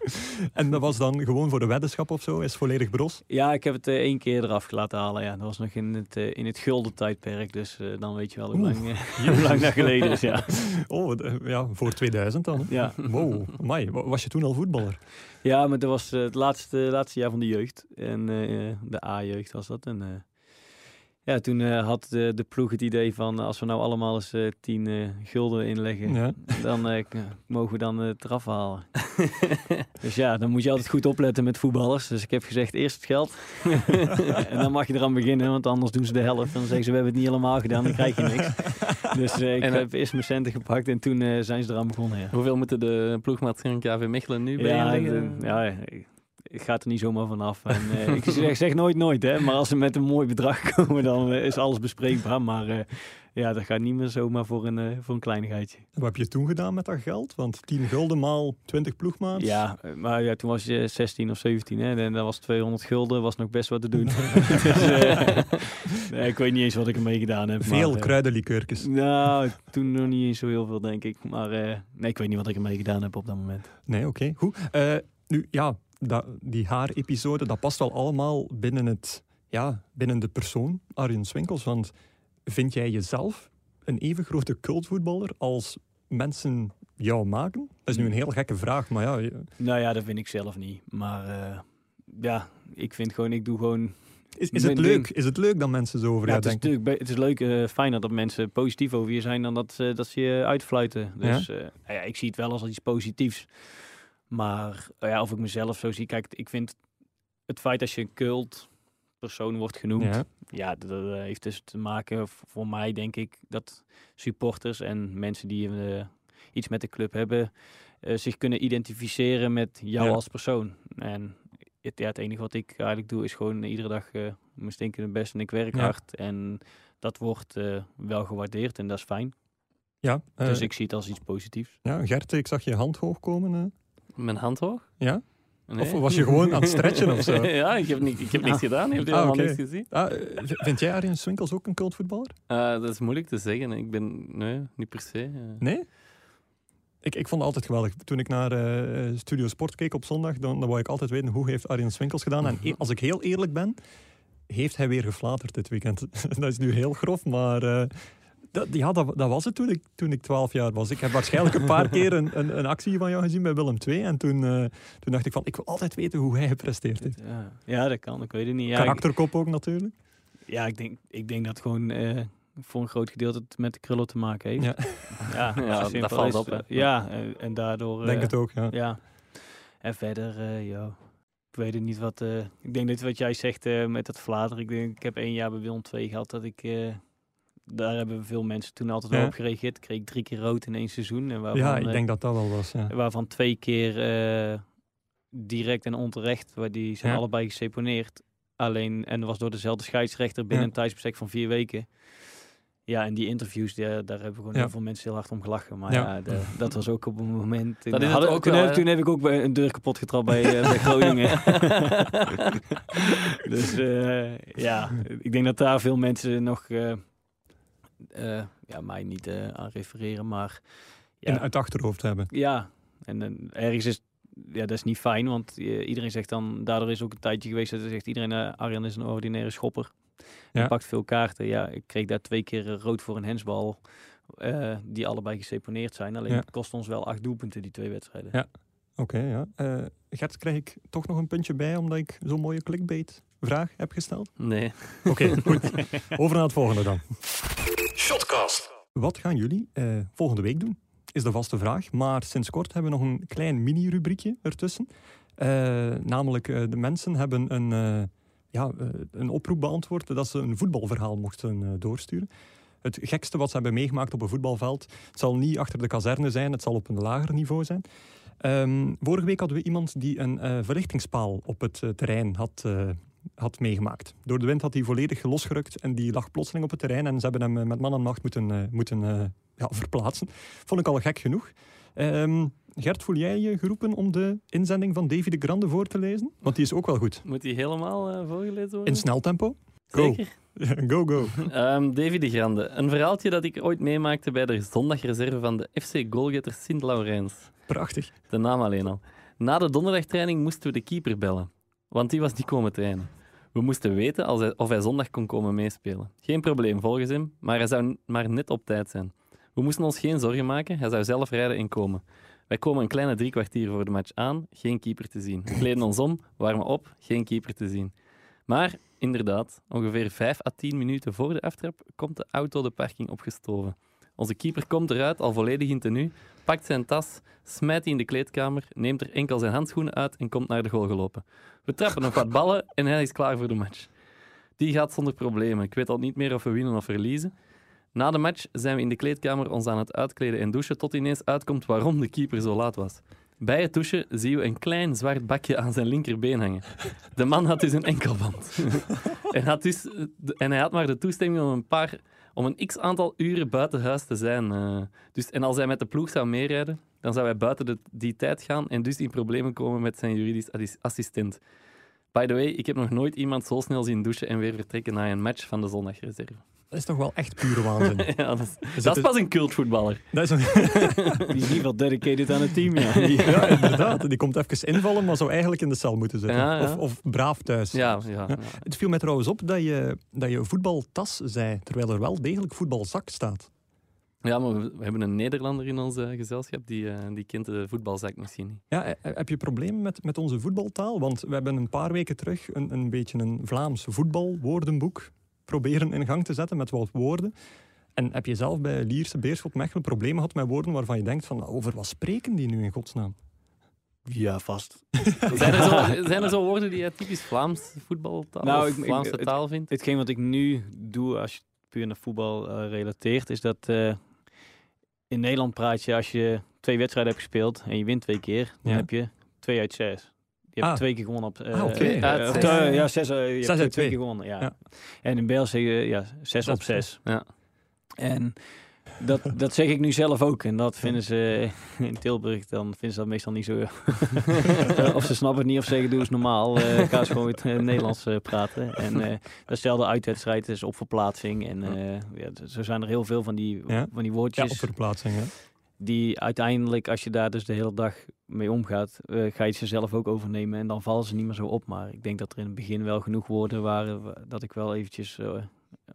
En dat was dan gewoon voor de weddenschap of zo, is volledig bros. Ja, ik heb het eh, één keer eraf laten halen. Ja. Dat was nog in het, eh, in het gulden tijdperk, dus dan weet je wel hoe lang, [LAUGHS] hoe lang dat geleden is, ja. [LAUGHS] Oh, ja, voor 2000 dan. hè. Ja, Wow, wa- was je toen al voetballer? ja maar dat was het laatste, laatste jaar van de jeugd. En de A-jeugd was dat. En, ja, toen eh, had de, de ploeg het idee van als we nou allemaal eens eh 10 eh, gulden inleggen, Ja. dan eh, mogen we dan het eraf halen. [LAUGHS] dus ja, dan moet je altijd goed opletten met voetballers. Dus ik heb gezegd, eerst het geld. [LAUGHS] en dan mag je eraan beginnen, want anders doen ze de helft. En dan zeggen ze, we hebben het niet helemaal gedaan, dan krijg je niks. [LAUGHS] Dus eh, ik En, eh, heb eerst mijn centen gepakt en toen eh, zijn ze eraan begonnen. Ja, Hoeveel moeten de ploegmaats van KV Mechelen nu bij ja, ik- ja, ik, ik ga er niet zomaar vanaf. En, [LAUGHS] eh, ik zeg, zeg nooit nooit, hè. Maar als ze met een mooi bedrag [LAUGHS] komen, dan eh, is alles bespreekbaar. Maar eh, ja, dat gaat niet meer zomaar voor een, voor een kleinigheidje. Wat heb je toen gedaan met dat geld? Want 10 gulden maal 20 ploegmaats? Ja, maar ja, toen was je 16 of 17 hè, en dat was 200 gulden, was nog best wat te doen. [LAUGHS] dus, eh, nee, ik weet niet eens wat ik ermee gedaan heb. Veel maar, kruidenlikeurtjes. Nou, toen nog niet eens zo heel veel, denk ik. Maar eh, nee, ik weet niet wat ik ermee gedaan heb op dat moment. Nee, oké, goed. Eh, nu, ja, dat, die haar-episode, dat past wel allemaal binnen, het, ja, binnen de persoon Arjen Swinkels. Want vind jij jezelf een even grote cultvoetballer als mensen jou maken? Dat is nu een heel gekke vraag, maar ja... je- Nou ja, dat vind ik zelf niet. Maar eh, ja, ik vind gewoon, ik doe gewoon... Is, is het leuk? Is het leuk dat mensen zo over Ja, jou het, is denken? natuurlijk, be- het is leuk, eh, fijner dat mensen positief over je zijn dan dat, ze dat ze je uitfluiten. Dus nou ja, ik zie het wel als iets positiefs. Maar eh, ja, of ik mezelf zo zie, kijk, ik vind het feit dat je een cult persoon wordt genoemd, Ja. ja, dat, dat heeft dus te maken voor mij, denk ik, dat supporters en mensen die eh, iets met de club hebben, eh, zich kunnen identificeren met jou Ja. als persoon. En het, ja, het enige wat ik eigenlijk doe, is gewoon iedere dag eh mijn stinkende best en ik werk Ja. hard. En dat wordt wel gewaardeerd en dat is fijn. Ja, dus ik zie het als iets positiefs. ja, Gert, ik zag je hand hoog komen. Mijn hand hoog? Ja? Nee. Of was je gewoon aan het stretchen of zo? [LAUGHS] ja, ik heb, niet, ik heb niks gedaan. Je hebt Ah, helemaal oké. niks gezien. Ah, vind jij Arjen Swinkels ook een cultvoetballer? Eh, dat is moeilijk te zeggen. Ik ben... Nee, niet per se. eh. Nee? Ik, ik vond het altijd geweldig. Toen ik naar eh, Studio Sport keek op zondag, dan, dan wou ik altijd weten hoe heeft Arjen Swinkels gedaan. En e- als ik heel eerlijk ben, heeft hij weer geflaterd dit weekend. [LAUGHS] dat is nu heel grof, maar dat, ja, dat, dat was het toen ik, toen ik 12 jaar was. Ik heb waarschijnlijk een paar [LAUGHS] keer een, een, een actie van jou gezien bij Willem II. En toen, eh, toen dacht ik van, ik wil altijd weten hoe hij gepresteerd heeft. Ja, ja, dat kan. Ik weet het niet. Ja, Karakterkop ook natuurlijk. ja, ik, denk, ik denk dat gewoon eh, voor een groot gedeelte het met de krullen te maken heeft. Ja. ja, [LAUGHS] Ja, dat simpel valt op, hè. Ja, en, en daardoor... Denk eh, het ook, ja. Ja. En verder, eh, ja, ik weet het niet wat... eh, ik denk dat wat jij zegt eh, met dat flater. Ik, denk, ik heb één jaar bij Willem II gehad dat ik... daar hebben veel mensen toen altijd wel Ja. op gereageerd. Ik kreeg drie keer rood in één seizoen. En waarvan, Ja, ik eh, denk dat dat wel was. Ja. waarvan twee keer eh, direct en onterecht. Waar die zijn Ja. allebei geseponeerd. Alleen, en dat was door dezelfde scheidsrechter binnen Ja. een tijdsbestek van vier weken. Ja, en die interviews, die, daar hebben gewoon Ja. heel veel mensen heel hard om gelachen. Maar Ja. ja, de- dat was ook op een moment... Dat is Hadden- ook toen, wel, heb, toen heb ik ook bij een deur kapot getrapt bij, eh, bij [LAUGHS] Groningen. [LAUGHS] dus eh, ja, ik denk dat daar veel mensen nog... eh, eh, ja, mij niet eh, aan refereren, maar... Ja, In uit het achterhoofd hebben. ja, en eh, ergens is ja, dat is niet fijn, want iedereen zegt dan, daardoor is ook een tijdje geweest dat er zegt iedereen, Arjan is een ordinaire schopper. Hij Ja. pakt veel kaarten. Ja, ik kreeg daar twee keer rood voor een hensbal, die allebei geseponeerd zijn. Alleen het kost ons wel acht doelpunten, die twee wedstrijden. Ja. Oké, ja. Gert, krijg ik toch nog een puntje bij omdat ik zo'n mooie clickbait-vraag heb gesteld? Nee. Oké, [LAUGHS] goed. Over naar het volgende dan. Shotcast. Wat gaan jullie eh, volgende week doen? Is de vaste vraag. Maar sinds kort hebben we nog een klein mini-rubriekje ertussen. Eh, namelijk, eh, de mensen hebben een, ja, een oproep beantwoord dat ze een voetbalverhaal mochten doorsturen. Het gekste wat ze hebben meegemaakt op een voetbalveld. Het zal niet achter de kazerne zijn, het zal op een lager niveau zijn. Ehm, vorige week hadden we iemand die een verlichtingspaal op het terrein had, had meegemaakt. Door de wind had hij volledig losgerukt en die lag plotseling op het terrein. En ze hebben hem eh, met man en macht moeten, eh, moeten eh, ja, [LAUGHS] verplaatsen. Vond ik al gek genoeg. Ehm, Gert, voel jij je geroepen om de inzending van Davy de Grande voor te lezen? Want die is ook wel goed. Moet die helemaal voorgelezen worden? In snel tempo. Go. Zeker. [LAUGHS] Go, go. [LAUGHS] Ehm Davy de Grande. Een verhaaltje dat ik ooit meemaakte bij de zondagreserve van de FC Goalgetter Sint-Laurens. Prachtig. De naam alleen al. Na de donderdagtraining moesten we de keeper bellen, want die was niet komen trainen. We moesten weten of hij zondag kon komen meespelen. Geen probleem volgens hem, maar hij zou maar net op tijd zijn. We moesten ons geen zorgen maken, hij zou zelf rijden en komen. Wij komen een kleine drie kwartier voor de match aan, geen keeper te zien. We kleden ons om, warmen op, geen keeper te zien. Maar inderdaad, ongeveer 5 à 10 minuten voor de aftrap komt de auto de parking opgestoven. Onze keeper komt eruit, al volledig in tenue, pakt zijn tas, smijt die in de kleedkamer, neemt er enkel zijn handschoenen uit en komt naar de goal gelopen. We trappen nog wat ballen en hij is klaar voor de match. Die gaat zonder problemen. Ik weet al niet meer of we winnen of verliezen. Na de match zijn we in de kleedkamer ons aan het uitkleden en douchen tot ineens uitkomt waarom de keeper zo laat was. Bij het douchen zien we een klein zwart bakje aan zijn linkerbeen hangen. De man had dus een enkelband. [LAUGHS] en, had dus, en hij had maar de toestemming om een paar om een x aantal uren buiten huis te zijn. eh. dus, en als hij met de ploeg zou meerijden, dan zou hij buiten de, die tijd gaan en dus in problemen komen met zijn juridisch assistent. By the way, ik heb nog nooit iemand zo snel zien douchen en weer vertrekken na een match van de zondagreserve. Dat is toch wel echt pure waanzin. [LAUGHS] ja, dat, is, is pas een cultvoetballer. dat is een, [LAUGHS] Die is in ieder geval dedicated aan het team, ja. [LAUGHS] ja, inderdaad. Die komt even invallen, maar zou eigenlijk in de cel moeten zitten. Ja, ja. Of, of braaf thuis. Ja, ja, ja. Het viel mij trouwens op dat je, dat je voetbaltas zei, terwijl er wel degelijk voetbalzak staat. Ja, maar we, we hebben een Nederlander in ons eh, gezelschap, die, eh, die kent de voetbalzak misschien niet. Ja, eh, heb je problemen met, met onze voetbaltaal? Want we hebben een paar weken terug een, een beetje een Vlaams voetbalwoordenboek proberen in gang te zetten met wat woorden. En heb je zelf bij Lierse, Beerschot, Mechelen problemen gehad met woorden waarvan je denkt van, over wat spreken die nu in godsnaam? Ja, vast. [LAUGHS] Zijn er zo, zijn er zo woorden die je typisch Vlaams voetbaltaal Nou, of ik- ik- Vlaamse het- taal vindt? Hetgeen wat ik nu doe, als je het puur naar voetbal eh, relateert, is dat eh, in Nederland praat je als je twee wedstrijden hebt gespeeld en je wint twee keer, dan Ja. heb je twee uit zes. Je hebt Ah. twee keer gewonnen op. eh, Ah, eh, Uit of zes. twee- ja, zes. eh, je hebt uit twee, twee. keer gewonnen. Ja. Ja. En in België ja, zes op zes. Ja. En dat, dat zeg ik nu zelf ook. En dat vinden ze in Tilburg, dan vinden ze dat meestal niet zo. [LAUGHS] of ze snappen het niet of zeggen, doe eens normaal. eh ga eens gewoon het eh, Nederlands eh, praten. En eh datzelfde uitwedstrijd is op verplaatsing. En eh, ja, zo zijn er heel veel van die, Ja. van die Ja, woordjes. op verplaatsing. Hè? Die uiteindelijk, als je daar dus de hele dag mee omgaat, eh, ga je ze zelf ook overnemen. En dan vallen ze niet meer zo op. Maar ik denk dat er in het begin wel genoeg woorden waren wa- dat ik wel eventjes eh,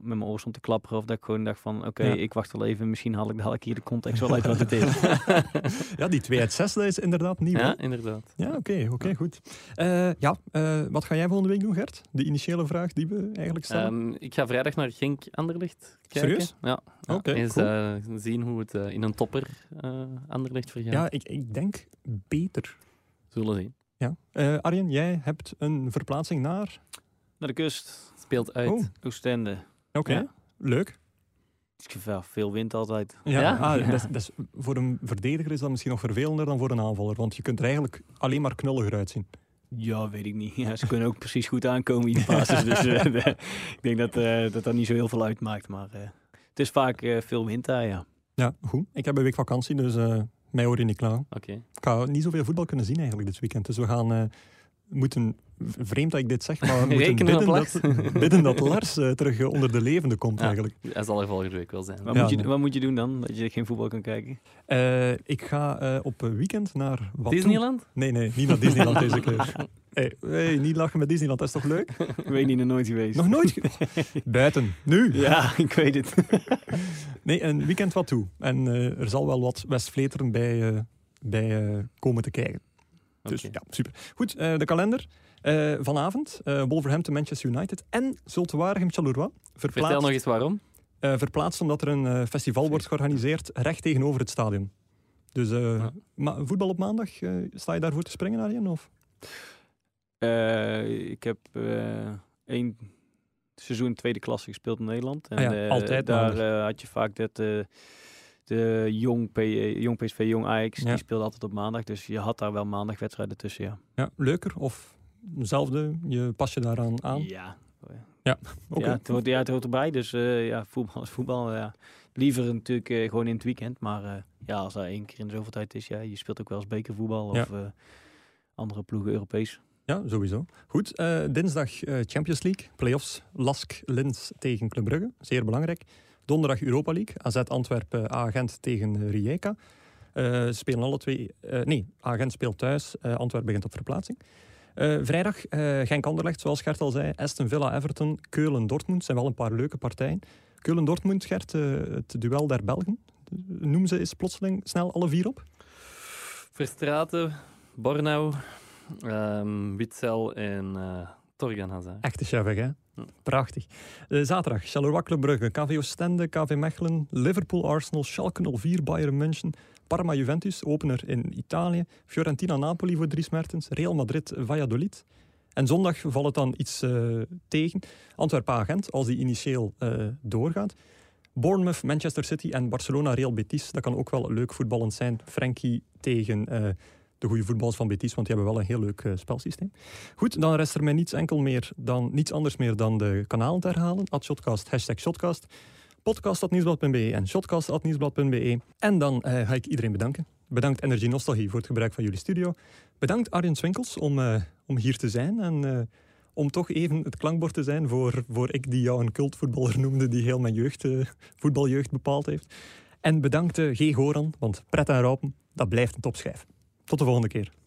met mijn oor stond te klapperen. Of dat ik gewoon dacht van, oké, Ja. ik wacht wel even. Misschien haal ik dadelijk hier de context wel uit wat het is. [LAUGHS] Ja, die 2 uit 6, dat is inderdaad nieuw. hè? Ja, inderdaad. Ja, oké, oké, goed. Eh, ja, eh, wat ga jij volgende week doen, Gert? De initiële vraag die we eigenlijk stellen. Ehm, ik ga vrijdag naar Genk Anderlecht kijken. Serieus? Ja. ja. Oké, Eens cool. eh, zien hoe het in een topper eh Anderlecht vergaat. ja, ik, ik denk beter. Zullen zien. Ja. Eh, Arjen, jij hebt een verplaatsing naar... Naar de kust, Speelt uit. Oh. Oostende. Oké, Ja. leuk. Ja, veel wind altijd. Ja, Ja? Ah. Dat, dat is- voor een verdediger is dat misschien nog vervelender dan voor een aanvaller. Want je kunt er eigenlijk alleen maar knulliger uitzien. Ja, weet ik niet. Ja, ze kunnen ook precies goed aankomen in de basis. dus eh, [LAUGHS] de- ik denk dat, eh, dat dat niet zo heel veel uitmaakt. Maar eh, het is vaak eh, veel winter, ja. Ja, goed. Ik heb een week vakantie, dus eh, mij hoor je niet klaar. Oké. Ik ga niet zoveel voetbal kunnen zien eigenlijk dit weekend. Dus we gaan eh, moeten, vreemd dat ik dit zeg, maar we [LAUGHS] moeten bidden dat, bidden dat Lars eh, terug eh, onder de levende komt Ja. eigenlijk. Hij zal er volgende week wel zijn. Wat, Ja, moet je, nee. wat moet je doen dan, dat je geen voetbal kan kijken? Eh, ik ga eh, op weekend naar wat Disneyland? Nee, nee, niet naar Disneyland deze [LAUGHS] keer. Hey, hey, niet lachen met Disneyland, dat is toch leuk? Ik [LAUGHS] weet niet, nog nooit geweest. Nog nooit? ge- Buiten, nu. Ja, ik weet het. Nee, een weekend wat toe. En eh, er zal wel wat Westvleteren bij, eh, bij eh, komen te kijken. Dus Oké. ja, super. Goed, eh, de kalender. Eh, vanavond eh, Wolverhampton, Manchester United en Zulte Waregem, Charleroi. Vertel Verplaatst, nog eens waarom. eh, verplaatst omdat er een festival wordt georganiseerd recht tegenover het stadion. Dus Ja. voetbal op maandag, sta je daarvoor te springen, Arjen? Of? Ik heb één seizoen tweede klasse gespeeld in Nederland. En, Ah ja, eh, altijd Daar had je vaak dat de jong, P, jong PSV, jong Ajax, Ja. die speelde altijd op maandag. Dus je had daar wel maandag wedstrijden tussen, ja. Ja, leuker of hetzelfde? Je pas je daaraan aan? Ja. [LAUGHS] Oké. Ja, het hoort, ja, het hoort erbij. Dus eh, ja, voetbal is [LAUGHS] voetbal. Ja. Liever natuurlijk eh, gewoon in het weekend. Maar eh, ja, als dat één keer in de zoveel tijd is, ja, je speelt ook wel eens bekervoetbal Ja. of andere ploegen Europees. Ja, sowieso. Goed, dinsdag Champions League, playoffs, Lask Linz tegen Club Brugge, zeer belangrijk. Donderdag Europa League, AZ Antwerpen, A-Gent tegen Rijeka. Spelen alle twee, nee, A-Gent speelt thuis, Antwerpen begint op verplaatsing. Eh, vrijdag eh Genk-Anderlecht, zoals Gert al zei, Aston Villa-Everton, Keulen-Dortmund, zijn wel een paar leuke partijen. Keulen-Dortmund, Gert, eh, het duel der Belgen. Noem ze eens plotseling snel alle vier op. Verstraten, Bornau, ehm Witzel en eh Torgan. Echte chef, hè? Prachtig. Zaterdag, Charleroi Club Brugge, KV Oostende, KV Mechelen, Liverpool Arsenal, Schalke 04, Bayern München, Parma Juventus, opener in Italië, Fiorentina Napoli voor Dries Mertens, Real Madrid Valladolid. En zondag valt het dan iets eh, tegen. Antwerpen Agent, als die initieel eh, doorgaat. Bournemouth, Manchester City en Barcelona Real Betis. Dat kan ook wel leuk voetballend zijn. Frankie tegen eh, de goede voetballers van Betis, want die hebben wel een heel leuk spelsysteem. Goed, dan rest er mij niets, enkel meer dan, niets anders meer dan de kanalen te herhalen. Shotcast, hashtag Shotcast, podcast.nieuwsblad.be en shotcast.nieuwsblad.be. En dan eh, ga ik iedereen bedanken. Bedankt Energy Nostalgie voor het gebruik van jullie studio. Bedankt Arjen Swinkels om, eh, om hier te zijn en eh, om toch even het klankbord te zijn voor, voor ik die jou een cultvoetballer noemde die heel mijn jeugd, voetbaljeugd bepaald heeft. En bedankt G. Goran, want Pret en Raupen, dat blijft een topschijf. Tot de volgende keer.